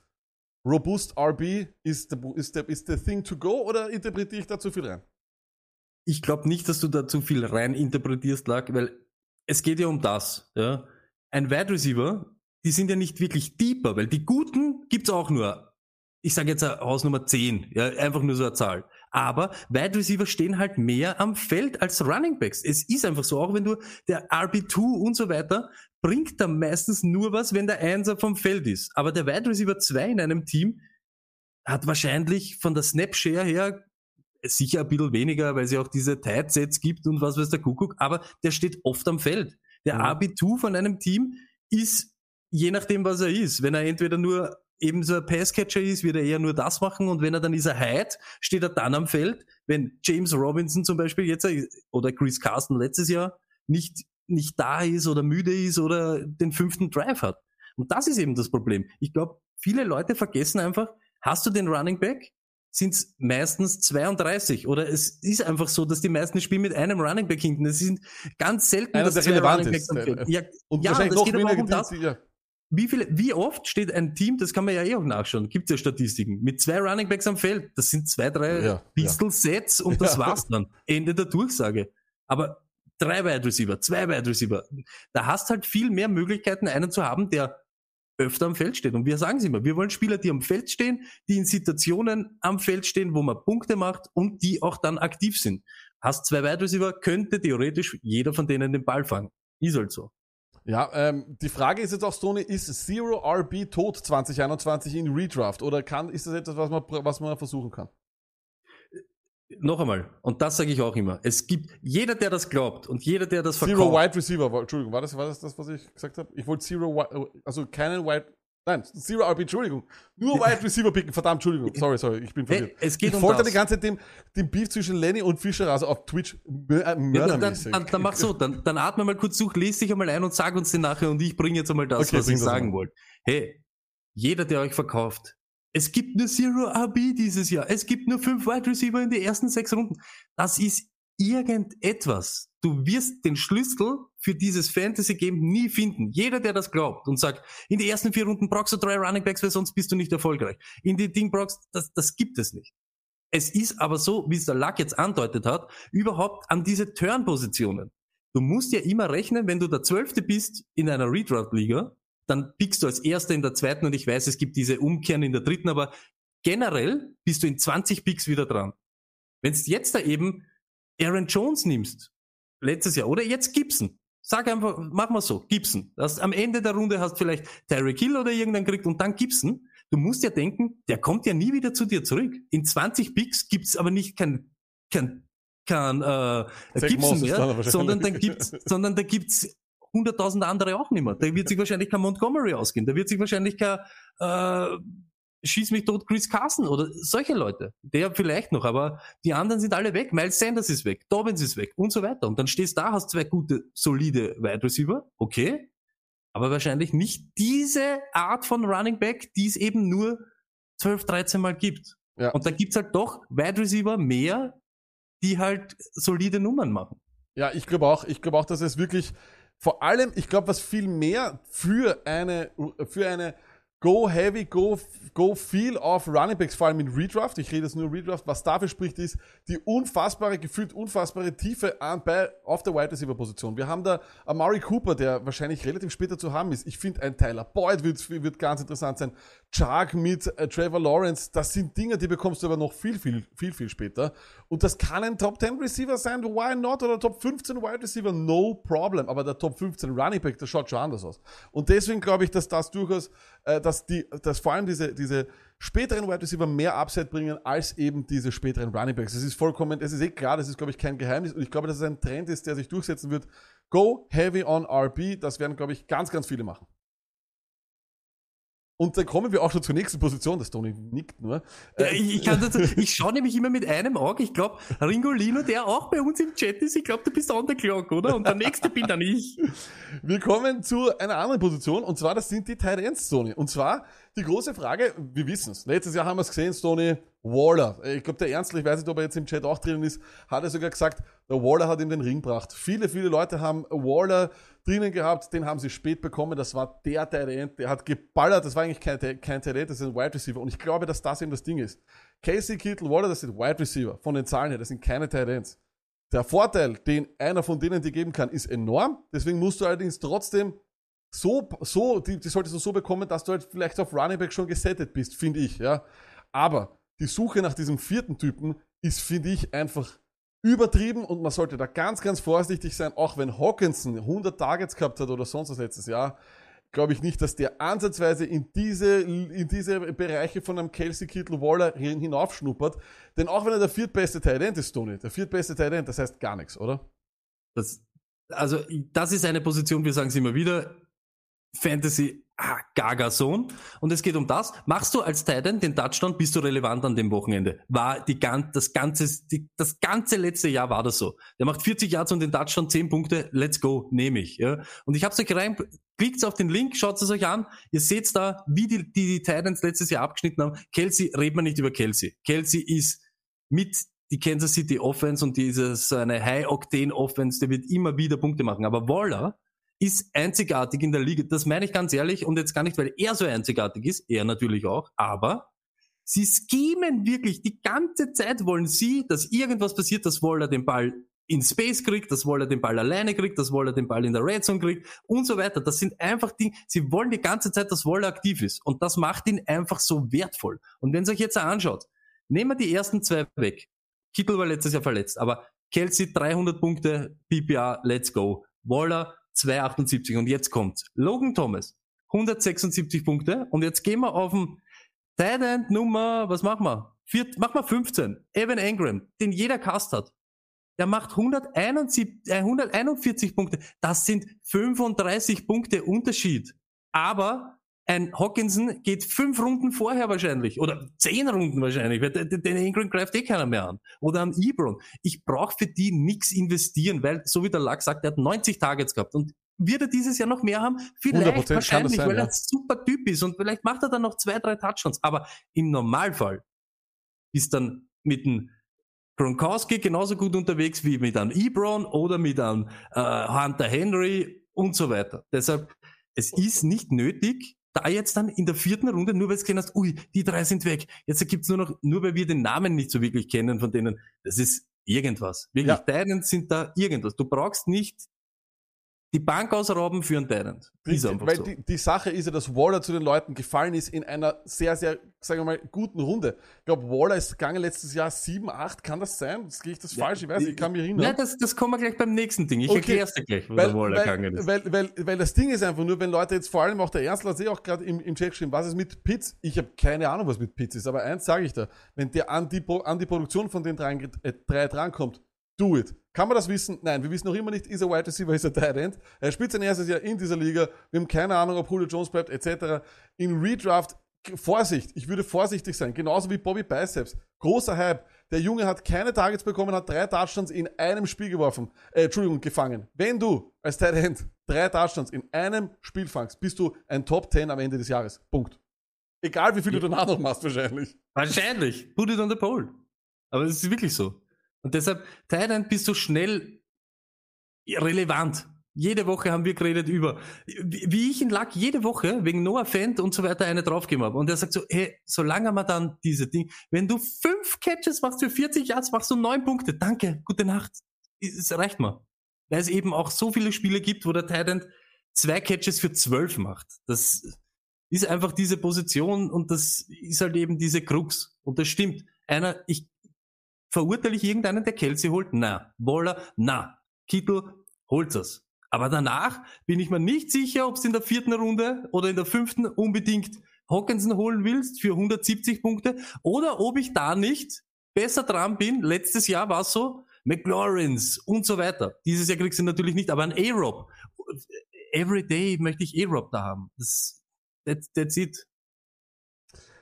robust RB ist the, ist the, ist the thing to go oder interpretiere ich da zu viel rein? Ich glaube nicht, dass du da zu viel rein interpretierst, Lack, weil es geht ja um das. Ja? Ein Wide Receiver, die sind ja nicht wirklich deeper, weil die guten gibt's auch nur. Ich sage jetzt Hausnummer 10, ja, einfach nur so eine Zahl. Aber Wide Receiver stehen halt mehr am Feld als Running Backs. Es ist einfach so, auch wenn du der RB2 und so weiter, bringt da meistens nur was, wenn der Einser vom Feld ist. Aber der Wide Receiver 2 in einem Team hat wahrscheinlich von der Snap-Share her sicher ein bisschen weniger, weil es ja auch diese Tight-Sets gibt und was weiß der Kuckuck, aber der steht oft am Feld. Der Mhm. RB2 von einem Team ist, je nachdem was er ist, wenn er entweder nur eben so ein Passcatcher ist, wird er eher nur das machen und wenn er dann ist er Hyde, steht er dann am Feld. Wenn James Robinson zum Beispiel jetzt oder Chris Carson letztes Jahr nicht, nicht da ist oder müde ist oder den fünften Drive hat. Und das ist eben das Problem. Ich glaube, viele Leute vergessen einfach, hast du den Running Back, sind es meistens 32 oder es ist einfach so, dass die meisten spielen mit einem Running Back hinten. Es sind ganz selten, Einer, dass der relevant Running ist. Backs Feld. Ja, Und ja, das geht aber auch um das. ja. Wie viele, wie oft steht ein Team, das kann man ja eh auch nachschauen, gibt ja Statistiken, mit zwei Running Backs am Feld. Das sind zwei, drei Ja, Pistol Sets und das Ja. war's dann. Ende der Durchsage. Aber drei Wide Receiver, zwei Wide Receiver. Da hast halt viel mehr Möglichkeiten, einen zu haben, der öfter am Feld steht. Und wir sagen es immer, wir wollen Spieler, die am Feld stehen, die in Situationen am Feld stehen, wo man Punkte macht und die auch dann aktiv sind. Hast zwei Wide Receiver, könnte theoretisch jeder von denen den Ball fangen. Ist halt so. Ja, ähm, die Frage ist jetzt auch, Stoney, ist Zero RB tot 2021 in Redraft? Oder kann, ist das etwas, was man, was man versuchen kann? Noch einmal, und das sage ich auch immer, es gibt jeder, der das glaubt und jeder, der das verkauft. Zero Wide Receiver, Entschuldigung, war das, war das das, was ich gesagt habe? Ich wollte Zero also keinen Wide, nein, Zero RB, Entschuldigung. Nur Wide Receiver picken, verdammt, Entschuldigung. Sorry, sorry, ich bin verwirrt. es geht ich um folge das. die ganze Zeit dem, dem Beef zwischen Lenny und Fischer, also auf Twitch, äh, Ja, dann, mördermäßig. dann, dann mach so, dann, dann atme mal kurz durch, lese dich einmal ein und sag uns den nachher und ich bringe jetzt einmal das, Okay, was ich das sagen wollte. Hey, jeder, der euch verkauft, es gibt nur Zero RB dieses Jahr, es gibt nur fünf Wide Receiver in die ersten sechs Runden. Das ist irgendetwas. Du wirst den Schlüssel für dieses Fantasy-Game nie finden. Jeder, der das glaubt und sagt, in die ersten vier Runden brauchst du drei Running Backs, weil sonst bist du nicht erfolgreich. In die Ding brauchst, das, das gibt es nicht. Es ist aber so, wie es der Luck jetzt andeutet hat, überhaupt an diese Turn-Positionen. Du musst ja immer rechnen, wenn du der Zwölfte bist in einer Redraft-Liga, dann pickst du als Erster in der zweiten und ich weiß, es gibt diese Umkehren in der dritten, aber generell bist du in 20 Picks wieder dran. Wenn du jetzt da eben Aaron Jones nimmst, letztes Jahr, oder jetzt Gibson, sag einfach, mach mal so, Gibson. Das, am Ende der Runde hast vielleicht Tyreek Hill oder irgendeinen gekriegt und dann Gibson. Du musst ja denken, der kommt ja nie wieder zu dir zurück. In 20 Picks gibt's aber nicht kein, kein, kein äh, Zach Gibson mehr, sondern dann gibt's, sondern da gibt's hunderttausend andere auch nicht mehr. Da wird sich wahrscheinlich kein Montgomery ausgehen. Da wird sich wahrscheinlich kein äh, Schieß mich tot Chris Carson oder solche Leute. Der vielleicht noch, aber die anderen sind alle weg. Miles Sanders ist weg, Dobbins ist weg und so weiter. Und dann stehst du da, hast zwei gute, solide Wide Receiver, okay, aber wahrscheinlich nicht diese Art von Running Back, die es eben nur 12, 13 Mal gibt. Ja. Und da gibt's halt doch Wide Receiver mehr, die halt solide Nummern machen. Ja, ich glaube auch, ich glaube auch, dass es wirklich vor allem, ich glaube, was viel mehr für eine, für eine Go heavy, go, go viel auf Running Backs, vor allem in Redraft. Ich rede jetzt nur Redraft. Was dafür spricht, ist die unfassbare, gefühlt unfassbare Tiefe an, bei, auf der Wide Receiver Position. Wir haben da Amari Cooper, der wahrscheinlich relativ später zu haben ist. Ich finde, ein Tyler Boyd wird, wird ganz interessant sein. Chark mit äh, Trevor Lawrence, das sind Dinge, die bekommst du aber noch viel, viel, viel, viel später. Und das kann ein Top 10 Receiver sein, why not? Oder Top 15 Wide Receiver, no problem. Aber der Top 15 Running Back, das schaut schon anders aus. Und deswegen glaube ich, dass das durchaus, äh, dass die, dass vor allem diese, diese späteren Wide Receiver mehr Upside bringen als eben diese späteren Running Backs. Es ist vollkommen, es ist eh klar, das ist glaube ich kein Geheimnis und ich glaube, dass es ein Trend ist, der sich durchsetzen wird. Go heavy on RB, das werden glaube ich ganz, ganz viele machen. Und dann kommen wir auch schon zur nächsten Position, das Tony nickt nur. Ja, Äh, ich, dazu, ich schaue nämlich immer mit einem Auge. Ich glaube, Ringolino, der auch bei uns im Chat ist, ich glaube, du bist on the clock, oder? Und der nächste bin dann ich. Wir kommen zu einer anderen Position und zwar, das sind die Ends, Sony. Und zwar die große Frage, wir wissen es. Letztes Jahr haben wir es gesehen, Sony Waller. Ich glaube, der Ernstler, ich weiß nicht, ob er jetzt im Chat auch drinnen ist, hat er sogar gesagt, der Waller hat ihm den Ring gebracht. Viele, viele Leute haben Waller drinnen gehabt, den haben sie spät bekommen. Das war der Tight der hat geballert. Das war eigentlich kein, kein Tight das ist ein Wide Receiver. Und ich glaube, dass das eben das Ding ist. Casey Kittle, Waller, das sind Wide Receiver von den Zahlen her, das sind keine Tight. Der Vorteil, den einer von denen dir geben kann, ist enorm. Deswegen musst du allerdings trotzdem so, so, die, die solltest du so bekommen, dass du halt vielleicht auf Running Back schon gesettet bist, finde ich, ja. Aber die Suche nach diesem vierten Typen ist, finde ich, einfach übertrieben und man sollte da ganz, ganz vorsichtig sein, auch wenn Hawkinson 100 Targets gehabt hat oder sonst was letztes Jahr, glaube ich nicht, dass der ansatzweise in diese, in diese Bereiche von einem Kelsey Kittle Waller hin- hinaufschnuppert. Denn auch wenn er der viertbeste End ist, Tony, der viertbeste End, das heißt gar nichts, oder? Das, also, das ist eine Position, wir sagen es immer wieder, Fantasy ah, Gaga Sohn. Und es geht um das. Machst du als Titan den Touchdown, bist du relevant an dem Wochenende. War die gan das ganze, die, das ganze letzte Jahr war das so. Der macht 40 Yards und den Touchdown, 10 Punkte, let's go, nehme ich. Ja. Und ich hab's euch rein, klickt auf den Link, schaut es euch an. Ihr seht da, wie die, die, die Titans letztes Jahr abgeschnitten haben. Kelsey, redet man nicht über Kelsey. Kelsey ist mit die Kansas City Offense und dieses eine High-Octane Offense, der wird immer wieder Punkte machen. Aber Waller ist einzigartig in der Liga. Das meine ich ganz ehrlich und jetzt gar nicht, weil er so einzigartig ist, er natürlich auch, aber sie schemen wirklich die ganze Zeit wollen sie, dass irgendwas passiert, dass Waller den Ball in Space kriegt, dass Waller den Ball alleine kriegt, dass Waller den Ball in der Red Zone kriegt und so weiter. Das sind einfach Dinge, sie wollen die ganze Zeit, dass Waller aktiv ist und das macht ihn einfach so wertvoll. Und wenn ihr euch jetzt anschaut, nehmen wir die ersten zwei weg. Kittel war letztes Jahr verletzt, aber Kelsey 300 Punkte, PPA, let's go. Waller 278 und jetzt kommt's. Logan Thomas 176 Punkte und jetzt gehen wir auf den Tight End Nummer, was machen wir? Vier, machen wir 15. Evan Engram, den jeder Cast hat. Der macht 171, äh, 141 Punkte. Das sind 35 Punkte Unterschied. Aber ein Hawkinson geht fünf Runden vorher wahrscheinlich oder zehn Runden wahrscheinlich, weil den- Ingram greift eh keiner mehr an. Oder an Ebron. Ich brauche für die nichts investieren, weil, so wie der Lack sagt, er hat 90 Targets gehabt und wird er dieses Jahr noch mehr haben? 100% Vielleicht, wahrscheinlich, sein, weil er ein super Typ ist und vielleicht macht er dann noch zwei, drei Touchdowns. Aber im Normalfall ist dann mit dem Gronkowski genauso gut unterwegs wie mit einem Ebron oder mit einem äh, Hunter Henry und so weiter. Deshalb, es ist nicht nötig, da jetzt dann in der vierten Runde, nur weil du gesehen hast, ui, die drei sind weg. Jetzt gibt's nur noch, nur weil wir den Namen nicht so wirklich kennen von denen, das ist irgendwas. Wirklich, Ja. Titans sind da irgendwas. Du brauchst nicht die Bank ausrauben für einen Titans. Ist einfach weil so. die, die Sache ist ja, dass Waller zu den Leuten gefallen ist in einer sehr, sehr, sagen wir mal, guten Runde. Ich glaube, Waller ist gegangen letztes Jahr 7, 8, kann das sein? Das gehe ich das falsch? Ich weiß, nicht, ich kann mich erinnern. Nein, das, das kommen wir gleich beim nächsten Ding. Ich Okay. erkläre es dir gleich, wo weil, der Waller gegangen ist. weil, weil, weil, weil das Ding ist einfach nur, wenn Leute jetzt vor allem auch der Ernstler, sehe auch gerade im, im Chat geschrieben, was ist mit Pitts? Ich habe keine Ahnung, was mit Pitts ist, aber eins sage ich da, wenn der an die, an die Produktion von den drei, äh, drei drankommt, do it. Kann man das wissen? Nein, wir wissen noch immer nicht, ist er Wide Receiver, ist er Tight End. Er spielt sein erstes Jahr in dieser Liga. Wir haben keine Ahnung, ob Julio Jones bleibt, etc. In Redraft, Vorsicht, ich würde vorsichtig sein. Genauso wie Bobby Biceps. Großer Hype. Der Junge hat keine Targets bekommen, hat drei Touchdowns in einem Spiel geworfen. Äh, Entschuldigung, gefangen. Wenn du als Tight End drei Touchdowns in einem Spiel fangst, bist du ein Top 10 am Ende des Jahres. Punkt. Egal wie viel du danach noch machst, wahrscheinlich. Wahrscheinlich. Put it on the pole. Aber es ist wirklich so. Und deshalb, Thailand bist du schnell relevant. Jede Woche haben wir geredet über, wie ich in Lack jede Woche wegen Noah Fent und so weiter eine draufgegeben habe. Und er sagt so, hey, solange man dann diese Dinge, wenn du fünf Catches machst für 40 Yards, machst du neun Punkte. Danke, gute Nacht. Es reicht mir. Weil es eben auch so viele Spiele gibt, wo der Titan zwei Catches für zwölf macht. Das ist einfach diese Position und das ist halt eben diese Krux. Und das stimmt. Einer, ich verurteile ich irgendeinen, der Kelsey holt? Na. Waller? Na. Kittel? Holt es. Aber danach bin ich mir nicht sicher, ob es in der vierten Runde oder in der fünften unbedingt Hawkinson holen willst für 170 Punkte oder ob ich da nicht besser dran bin. Letztes Jahr war es so, McLaurins und so weiter. Dieses Jahr kriegst du natürlich nicht, aber ein A-Rob. Everyday möchte ich A-Rob da haben. Das, that's, that's it.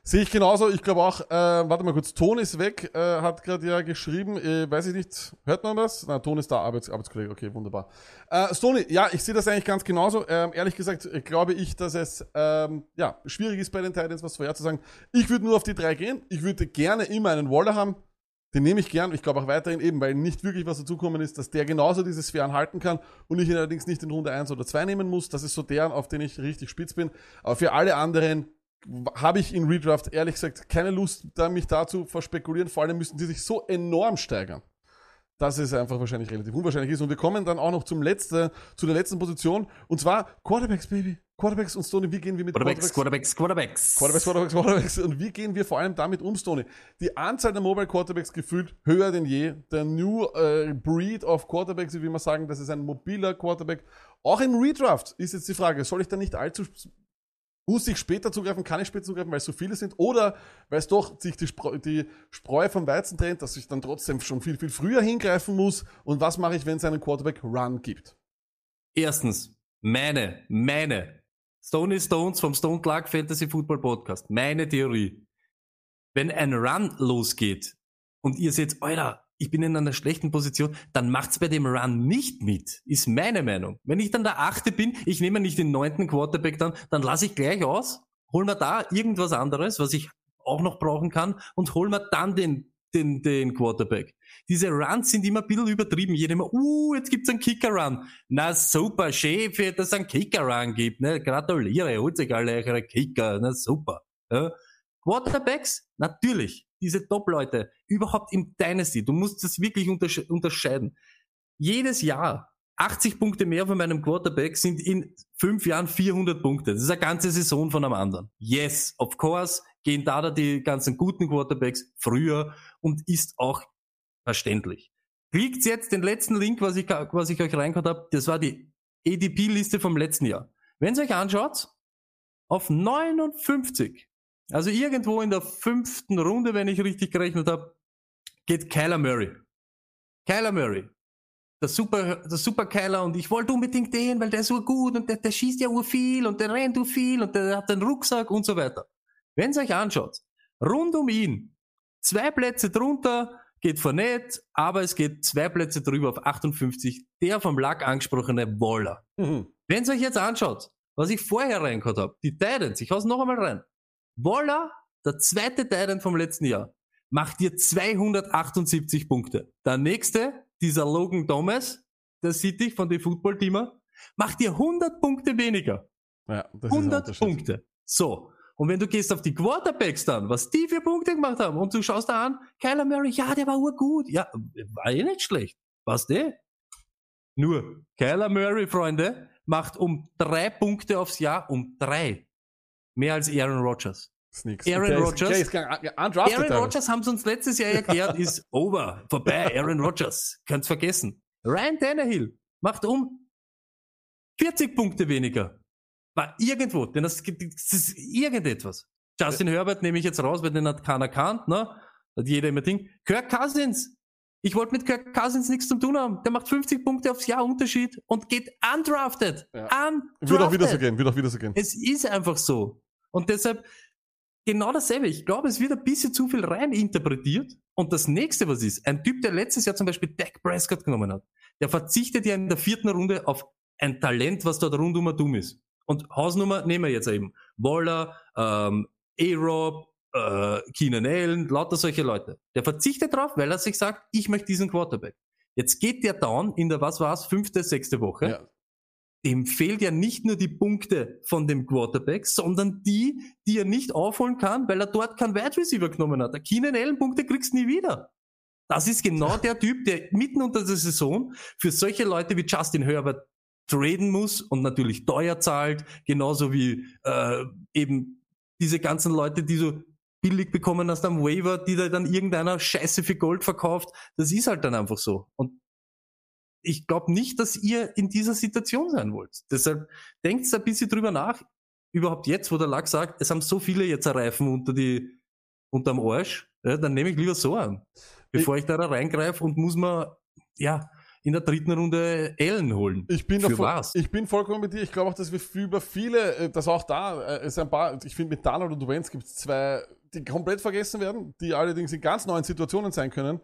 Sehe ich genauso. Ich glaube auch, äh, warte mal kurz, Ton ist weg, äh, hat gerade ja geschrieben, äh, weiß ich nicht, hört man was? Na, Ton ist da, Arbeits Arbeitskollege, okay, wunderbar. Äh, Stony, ja, ich sehe das eigentlich ganz genauso. Ähm, ehrlich gesagt äh, glaube ich, dass es ähm, ja, schwierig ist bei den Titans, was vorherzusagen. Ich würde nur auf die drei gehen. Ich würde gerne immer einen Waller haben. Den nehme ich gern. Ich glaube auch weiterhin eben, weil nicht wirklich was dazukommen ist, dass der genauso diese Sphären halten kann und ich ihn allerdings nicht in Runde 1 oder 2 nehmen muss. Das ist so der, auf den ich richtig spitz bin. Aber für alle anderen habe ich in Redraft ehrlich gesagt keine Lust, da mich da zu verspekulieren. Vor allem müssen die sich so enorm steigern, dass es einfach wahrscheinlich relativ unwahrscheinlich ist. Und wir kommen dann auch noch zum letzten, zu der letzten Position. Und zwar Quarterbacks, Baby. Quarterbacks und Stoney, wie gehen wir mit Quarterbacks, Quarterbacks, Quarterbacks. Quarterbacks, Quarterbacks, Quarterbacks. Und wie gehen wir vor allem damit um, Stoney? Die Anzahl der Mobile Quarterbacks gefühlt höher denn je. Der New äh, Breed of Quarterbacks, wie wir sagen, das ist ein mobiler Quarterback. Auch im Redraft ist jetzt die Frage, soll ich da nicht allzu muss ich später zugreifen, kann ich später zugreifen, weil es so viele sind, oder weil es doch sich die, Spreu, die Spreu vom Weizen trennt, dass ich dann trotzdem schon viel, viel früher hingreifen muss. Und was mache ich, wenn es einen Quarterback-Run gibt? Erstens, meine, meine, Stony Stones vom Stone Clark Fantasy Football Podcast, meine Theorie. Wenn ein Run losgeht und ihr seht, Alter, ich bin in einer schlechten Position, dann macht's bei dem Run nicht mit, ist meine Meinung. Wenn ich dann der Achte bin, ich nehme nicht den neunten Quarterback dann, dann lasse ich gleich aus, hol mir da irgendwas anderes, was ich auch noch brauchen kann und hol mir dann den, den, den Quarterback. Diese Runs sind immer ein bisschen übertrieben. Jeder immer, uh, jetzt gibt's einen Kicker-Run. Na super, Chef, dass es einen Kicker-Run gibt. Ne? Gratuliere, holt sich alle eure Kicker. Na super. Ja? Quarterbacks, natürlich diese Top-Leute überhaupt im Dynasty. Du musst das wirklich untersche unterscheiden. Jedes Jahr 80 Punkte mehr von meinem Quarterback sind in fünf Jahren 400 Punkte. Das ist eine ganze Saison von einem anderen. Yes, of course, gehen da, die ganzen guten Quarterbacks früher und ist auch verständlich. Klickt jetzt den letzten Link, was ich, was ich euch reingehauen habe. Das war die ADP-Liste vom letzten Jahr. Wenn ihr euch anschaut, auf 59 also irgendwo in der fünften Runde, wenn ich richtig gerechnet habe, geht Kyler Murray. Kyler Murray. Der super, der super Kyler und ich wollte unbedingt den, weil der ist so gut und der, der schießt ja ur viel und der rennt ur viel und der hat den Rucksack und so weiter. Wenn ihr euch anschaut, rund um ihn, zwei Plätze drunter geht Fournette, aber es geht zwei Plätze drüber auf 58, der vom Lack angesprochene Waller. Mhm. Wenn ihr euch jetzt anschaut, was ich vorher reingehört habe, die Titans, ich hau's noch einmal rein. Voila, der zweite Titan vom letzten Jahr, macht dir 278 Punkte. Der nächste, dieser Logan Thomas, der City von den Football-Teamer, macht dir 100 Punkte weniger. Ja, das ist ein 100 Unterschied. Punkte. So. Und wenn du gehst auf die Quarterbacks dann, was die für Punkte gemacht haben, und du schaust da an, Kyler Murray, ja, der war urgut. Ja, war eh nicht schlecht. Was der? Nur, Kyler Murray, Freunde, macht um drei Punkte aufs Jahr, um drei. Mehr als Aaron Rodgers. Nix. Aaron Rodgers? Aaron. Rodgers haben sie uns letztes Jahr erklärt, ist over, vorbei, Aaron Rodgers. Könnt's vergessen. Ryan Tannehill macht um 40 Punkte weniger. War irgendwo, denn das, das ist irgendetwas. Justin Herbert nehme ich jetzt raus, weil den hat keiner kannt, ne? Hat jeder immer Ding. Kirk Cousins. Ich wollte mit Kirk Cousins nichts zu tun haben. Der macht 50 Punkte aufs Jahr Unterschied und geht undrafted. Ja. Undrafted. Wird auch wieder so gehen, wird auch wieder so gehen. Es ist einfach so. Und deshalb genau dasselbe. Ich glaube, es wird ein bisschen zu viel rein interpretiert. Und das nächste, was ist, ein Typ, der letztes Jahr zum Beispiel Dak Prescott genommen hat, der verzichtet ja in der vierten Runde auf ein Talent, was dort rundum dumm ist. Und Hausnummer nehmen wir jetzt eben. Waller, ähm, A-Rob, äh, Keenan Allen, lauter solche Leute. Der verzichtet drauf, weil er sich sagt, ich möchte diesen Quarterback. Jetzt geht der down in der, was war's, fünfte, sechste Woche. Ja. Dem fehlt ja nicht nur die Punkte von dem Quarterback, sondern die, die er nicht aufholen kann, weil er dort keinen Wide Receiver genommen hat. Der Keenan Allen Punkte kriegst du nie wieder. Das ist genau der Typ, der mitten unter der Saison für solche Leute wie Justin Herbert traden muss und natürlich teuer zahlt, genauso wie äh, eben diese ganzen Leute, die so billig bekommen hast am Waiver, die da dann irgendeiner Scheiße für Gold verkauft. Das ist halt dann einfach so. Und ich glaube nicht, dass ihr in dieser Situation sein wollt. Deshalb denkt ein bisschen drüber nach. Überhaupt jetzt, wo der Lack sagt, es haben so viele jetzt ein Reifen unter die, unterm Arsch, ja, dann nehme ich lieber so an. Bevor ich, ich da reingreife und muss man, ja, in der dritten Runde Ellen holen. Ich bin, Für was? ich bin vollkommen mit dir. Ich glaube auch, dass wir über viele, äh, dass auch da äh, es ein paar, ich finde mit Donald und Wentz gibt es zwei, die komplett vergessen werden, die allerdings in ganz neuen Situationen sein können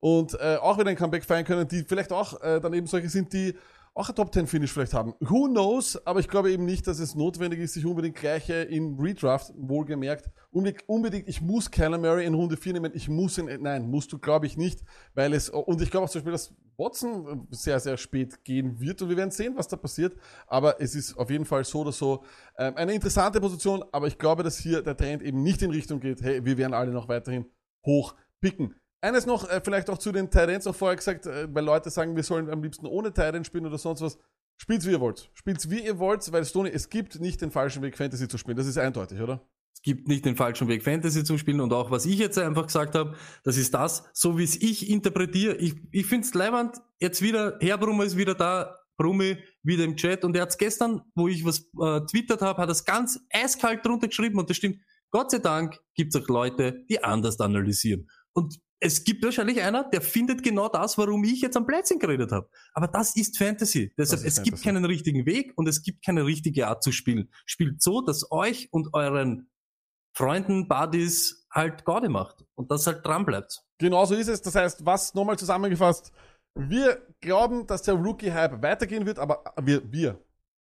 und äh, auch wieder ein Comeback feiern können, die vielleicht auch äh, dann eben solche sind, die auch ein Top 10 Finish vielleicht haben. Who knows? Aber ich glaube eben nicht, dass es notwendig ist, sich unbedingt gleiche im Redraft, wohlgemerkt, unbedingt, unbedingt ich muss Kyler Murray in Runde 4 nehmen, ich muss ihn, nein, musst du glaube ich nicht, weil es, und ich glaube auch zum Beispiel, dass Watson sehr, sehr spät gehen wird und wir werden sehen, was da passiert, aber es ist auf jeden Fall so oder so ähm, eine interessante Position, aber ich glaube, dass hier der Trend eben nicht in Richtung geht, hey, wir werden alle noch weiterhin hoch picken. Eines noch, äh, vielleicht auch zu den Titans noch vorher gesagt, äh, weil Leute sagen, wir sollen am liebsten ohne Titans spielen oder sonst was. Spielt's wie ihr wollt. Spielt's wie ihr wollt, weil Stoney, es gibt nicht den falschen Weg, Fantasy zu spielen. Das ist eindeutig, oder? Es gibt nicht den falschen Weg, Fantasy zu spielen. Und auch was ich jetzt einfach gesagt habe, das ist das, so wie es ich interpretiere. Ich, ich finde es leibend, jetzt wieder, Herr Brummer ist wieder da, Brummi wieder im Chat. Und er hat's gestern, wo ich was äh, twittert habe, hat es ganz eiskalt drunter geschrieben. Und das stimmt. Gott sei Dank gibt es auch Leute, die anders analysieren. Und es gibt wahrscheinlich einer, der findet genau das, warum ich jetzt am Plätzchen geredet habe. Aber das ist Fantasy. Deshalb, ist es Fantasy. gibt keinen richtigen Weg und es gibt keine richtige Art zu spielen. Spielt so, dass euch und euren Freunden, Buddies halt Gaude macht und das halt dran bleibt. Genau so ist es. Das heißt, was nochmal zusammengefasst, wir glauben, dass der Rookie-Hype weitergehen wird, aber wir, wir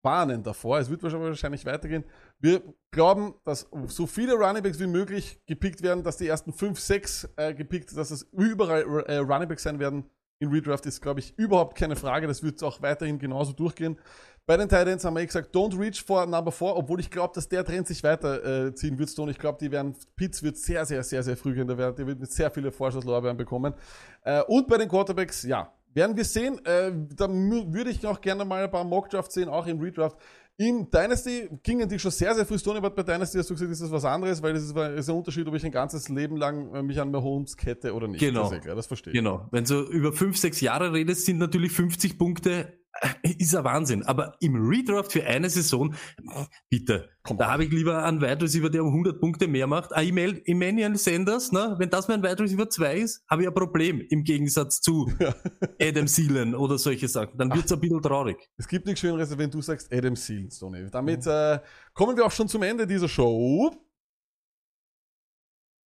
warnen davor, es wird wahrscheinlich weitergehen. Wir glauben, dass so viele Runningbacks wie möglich gepickt werden, dass die ersten 5, 6 äh, gepickt, dass es überall äh, Runningbacks sein werden. In Redraft ist, glaube ich, überhaupt keine Frage. Das wird auch weiterhin genauso durchgehen. Bei den Titans haben wir eh gesagt, don't reach for number 4, obwohl ich glaube, dass der Trend sich weiterziehen äh, wird. Und ich glaube, die werden, Pitts wird sehr, sehr, sehr, sehr früh gehen. Der wird, der wird sehr vielen Vorschusslorbeeren bekommen. Äh, und bei den Quarterbacks, ja, werden wir sehen. Äh, da würde ich noch gerne mal ein paar Mockdrafts sehen, auch im Redraft. Im Dynasty gingen die schon sehr, sehr früh Stone, aber bei Dynasty hast du gesagt, ist das was anderes, weil es ist, ist, ein Unterschied, ob ich ein ganzes Leben lang äh, mich an Mahomes kette oder nicht. Genau. Das, klar, das verstehe ich. Genau. Wenn du über fünf, sechs Jahre redest, sind natürlich 50 Punkte ist ein Wahnsinn. Aber im Redraft für eine Saison, bitte, Komm da habe ich lieber einen Wide Receiver, der um 100 Punkte mehr macht. Ah, Emmanuel Sanders, ne? wenn das mein Wide Receiver 2 ist, habe ich ein Problem im Gegensatz zu ja. Adam Seelen oder solche Sachen. Dann wird es ein bisschen traurig. Es gibt nichts Schöneres, wenn du sagst Adam Seelen, Stoney. Damit äh, kommen wir auch schon zum Ende dieser Show.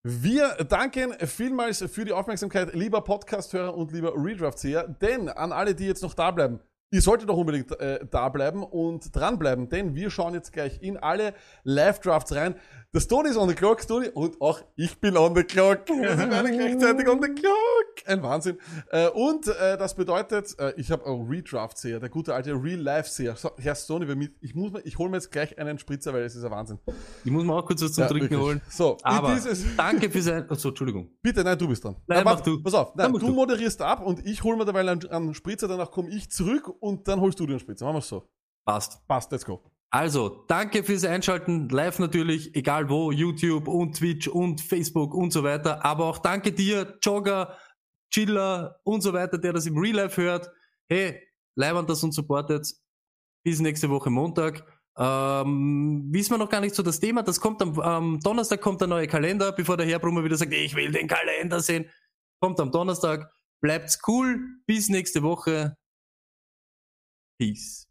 Wir danken vielmals für die Aufmerksamkeit, lieber Podcast-Hörer und lieber Redraft-Seher, denn an alle, die jetzt noch da bleiben, Ihr solltet doch unbedingt äh, da bleiben und dranbleiben, denn wir schauen jetzt gleich in alle Live-Drafts rein. Der Stone ist on the clock, Stone, und auch ich bin on the clock. Wir sind alle gleichzeitig on the clock. Ein Wahnsinn. Äh, und äh, das bedeutet, äh, ich habe oh, Redraft-Seher, der gute alte Real-Life-Seher. So, Herr Stone, ich, muss, ich hole mir jetzt gleich einen Spritzer, weil es ist ein Wahnsinn. Ich muss mir auch kurz was zum ja, Trinken wirklich. holen. So, aber danke für sein... Achso, Entschuldigung. Bitte, nein, du bist dran. Nein, mach du. Pass auf, nein, du moderierst ab und ich hole mir dabei einen, einen Spritzer, danach komme ich zurück und dann holst du den Spritzer. Machen wir es so. Passt. Passt, let's go. Also, danke fürs Einschalten, live natürlich, egal wo, YouTube und Twitch und Facebook und so weiter. Aber auch danke dir, Jogger, Chiller und so weiter, der das im Real Life hört. Hey, leibend das uns supportet. Bis nächste Woche Montag. Ähm, wissen wir noch gar nicht so das Thema. Das kommt am, am Donnerstag kommt der neue Kalender, bevor der Herr Brummer wieder sagt, ich will den Kalender sehen. Kommt am Donnerstag. Bleibt's cool. Bis nächste Woche. Peace.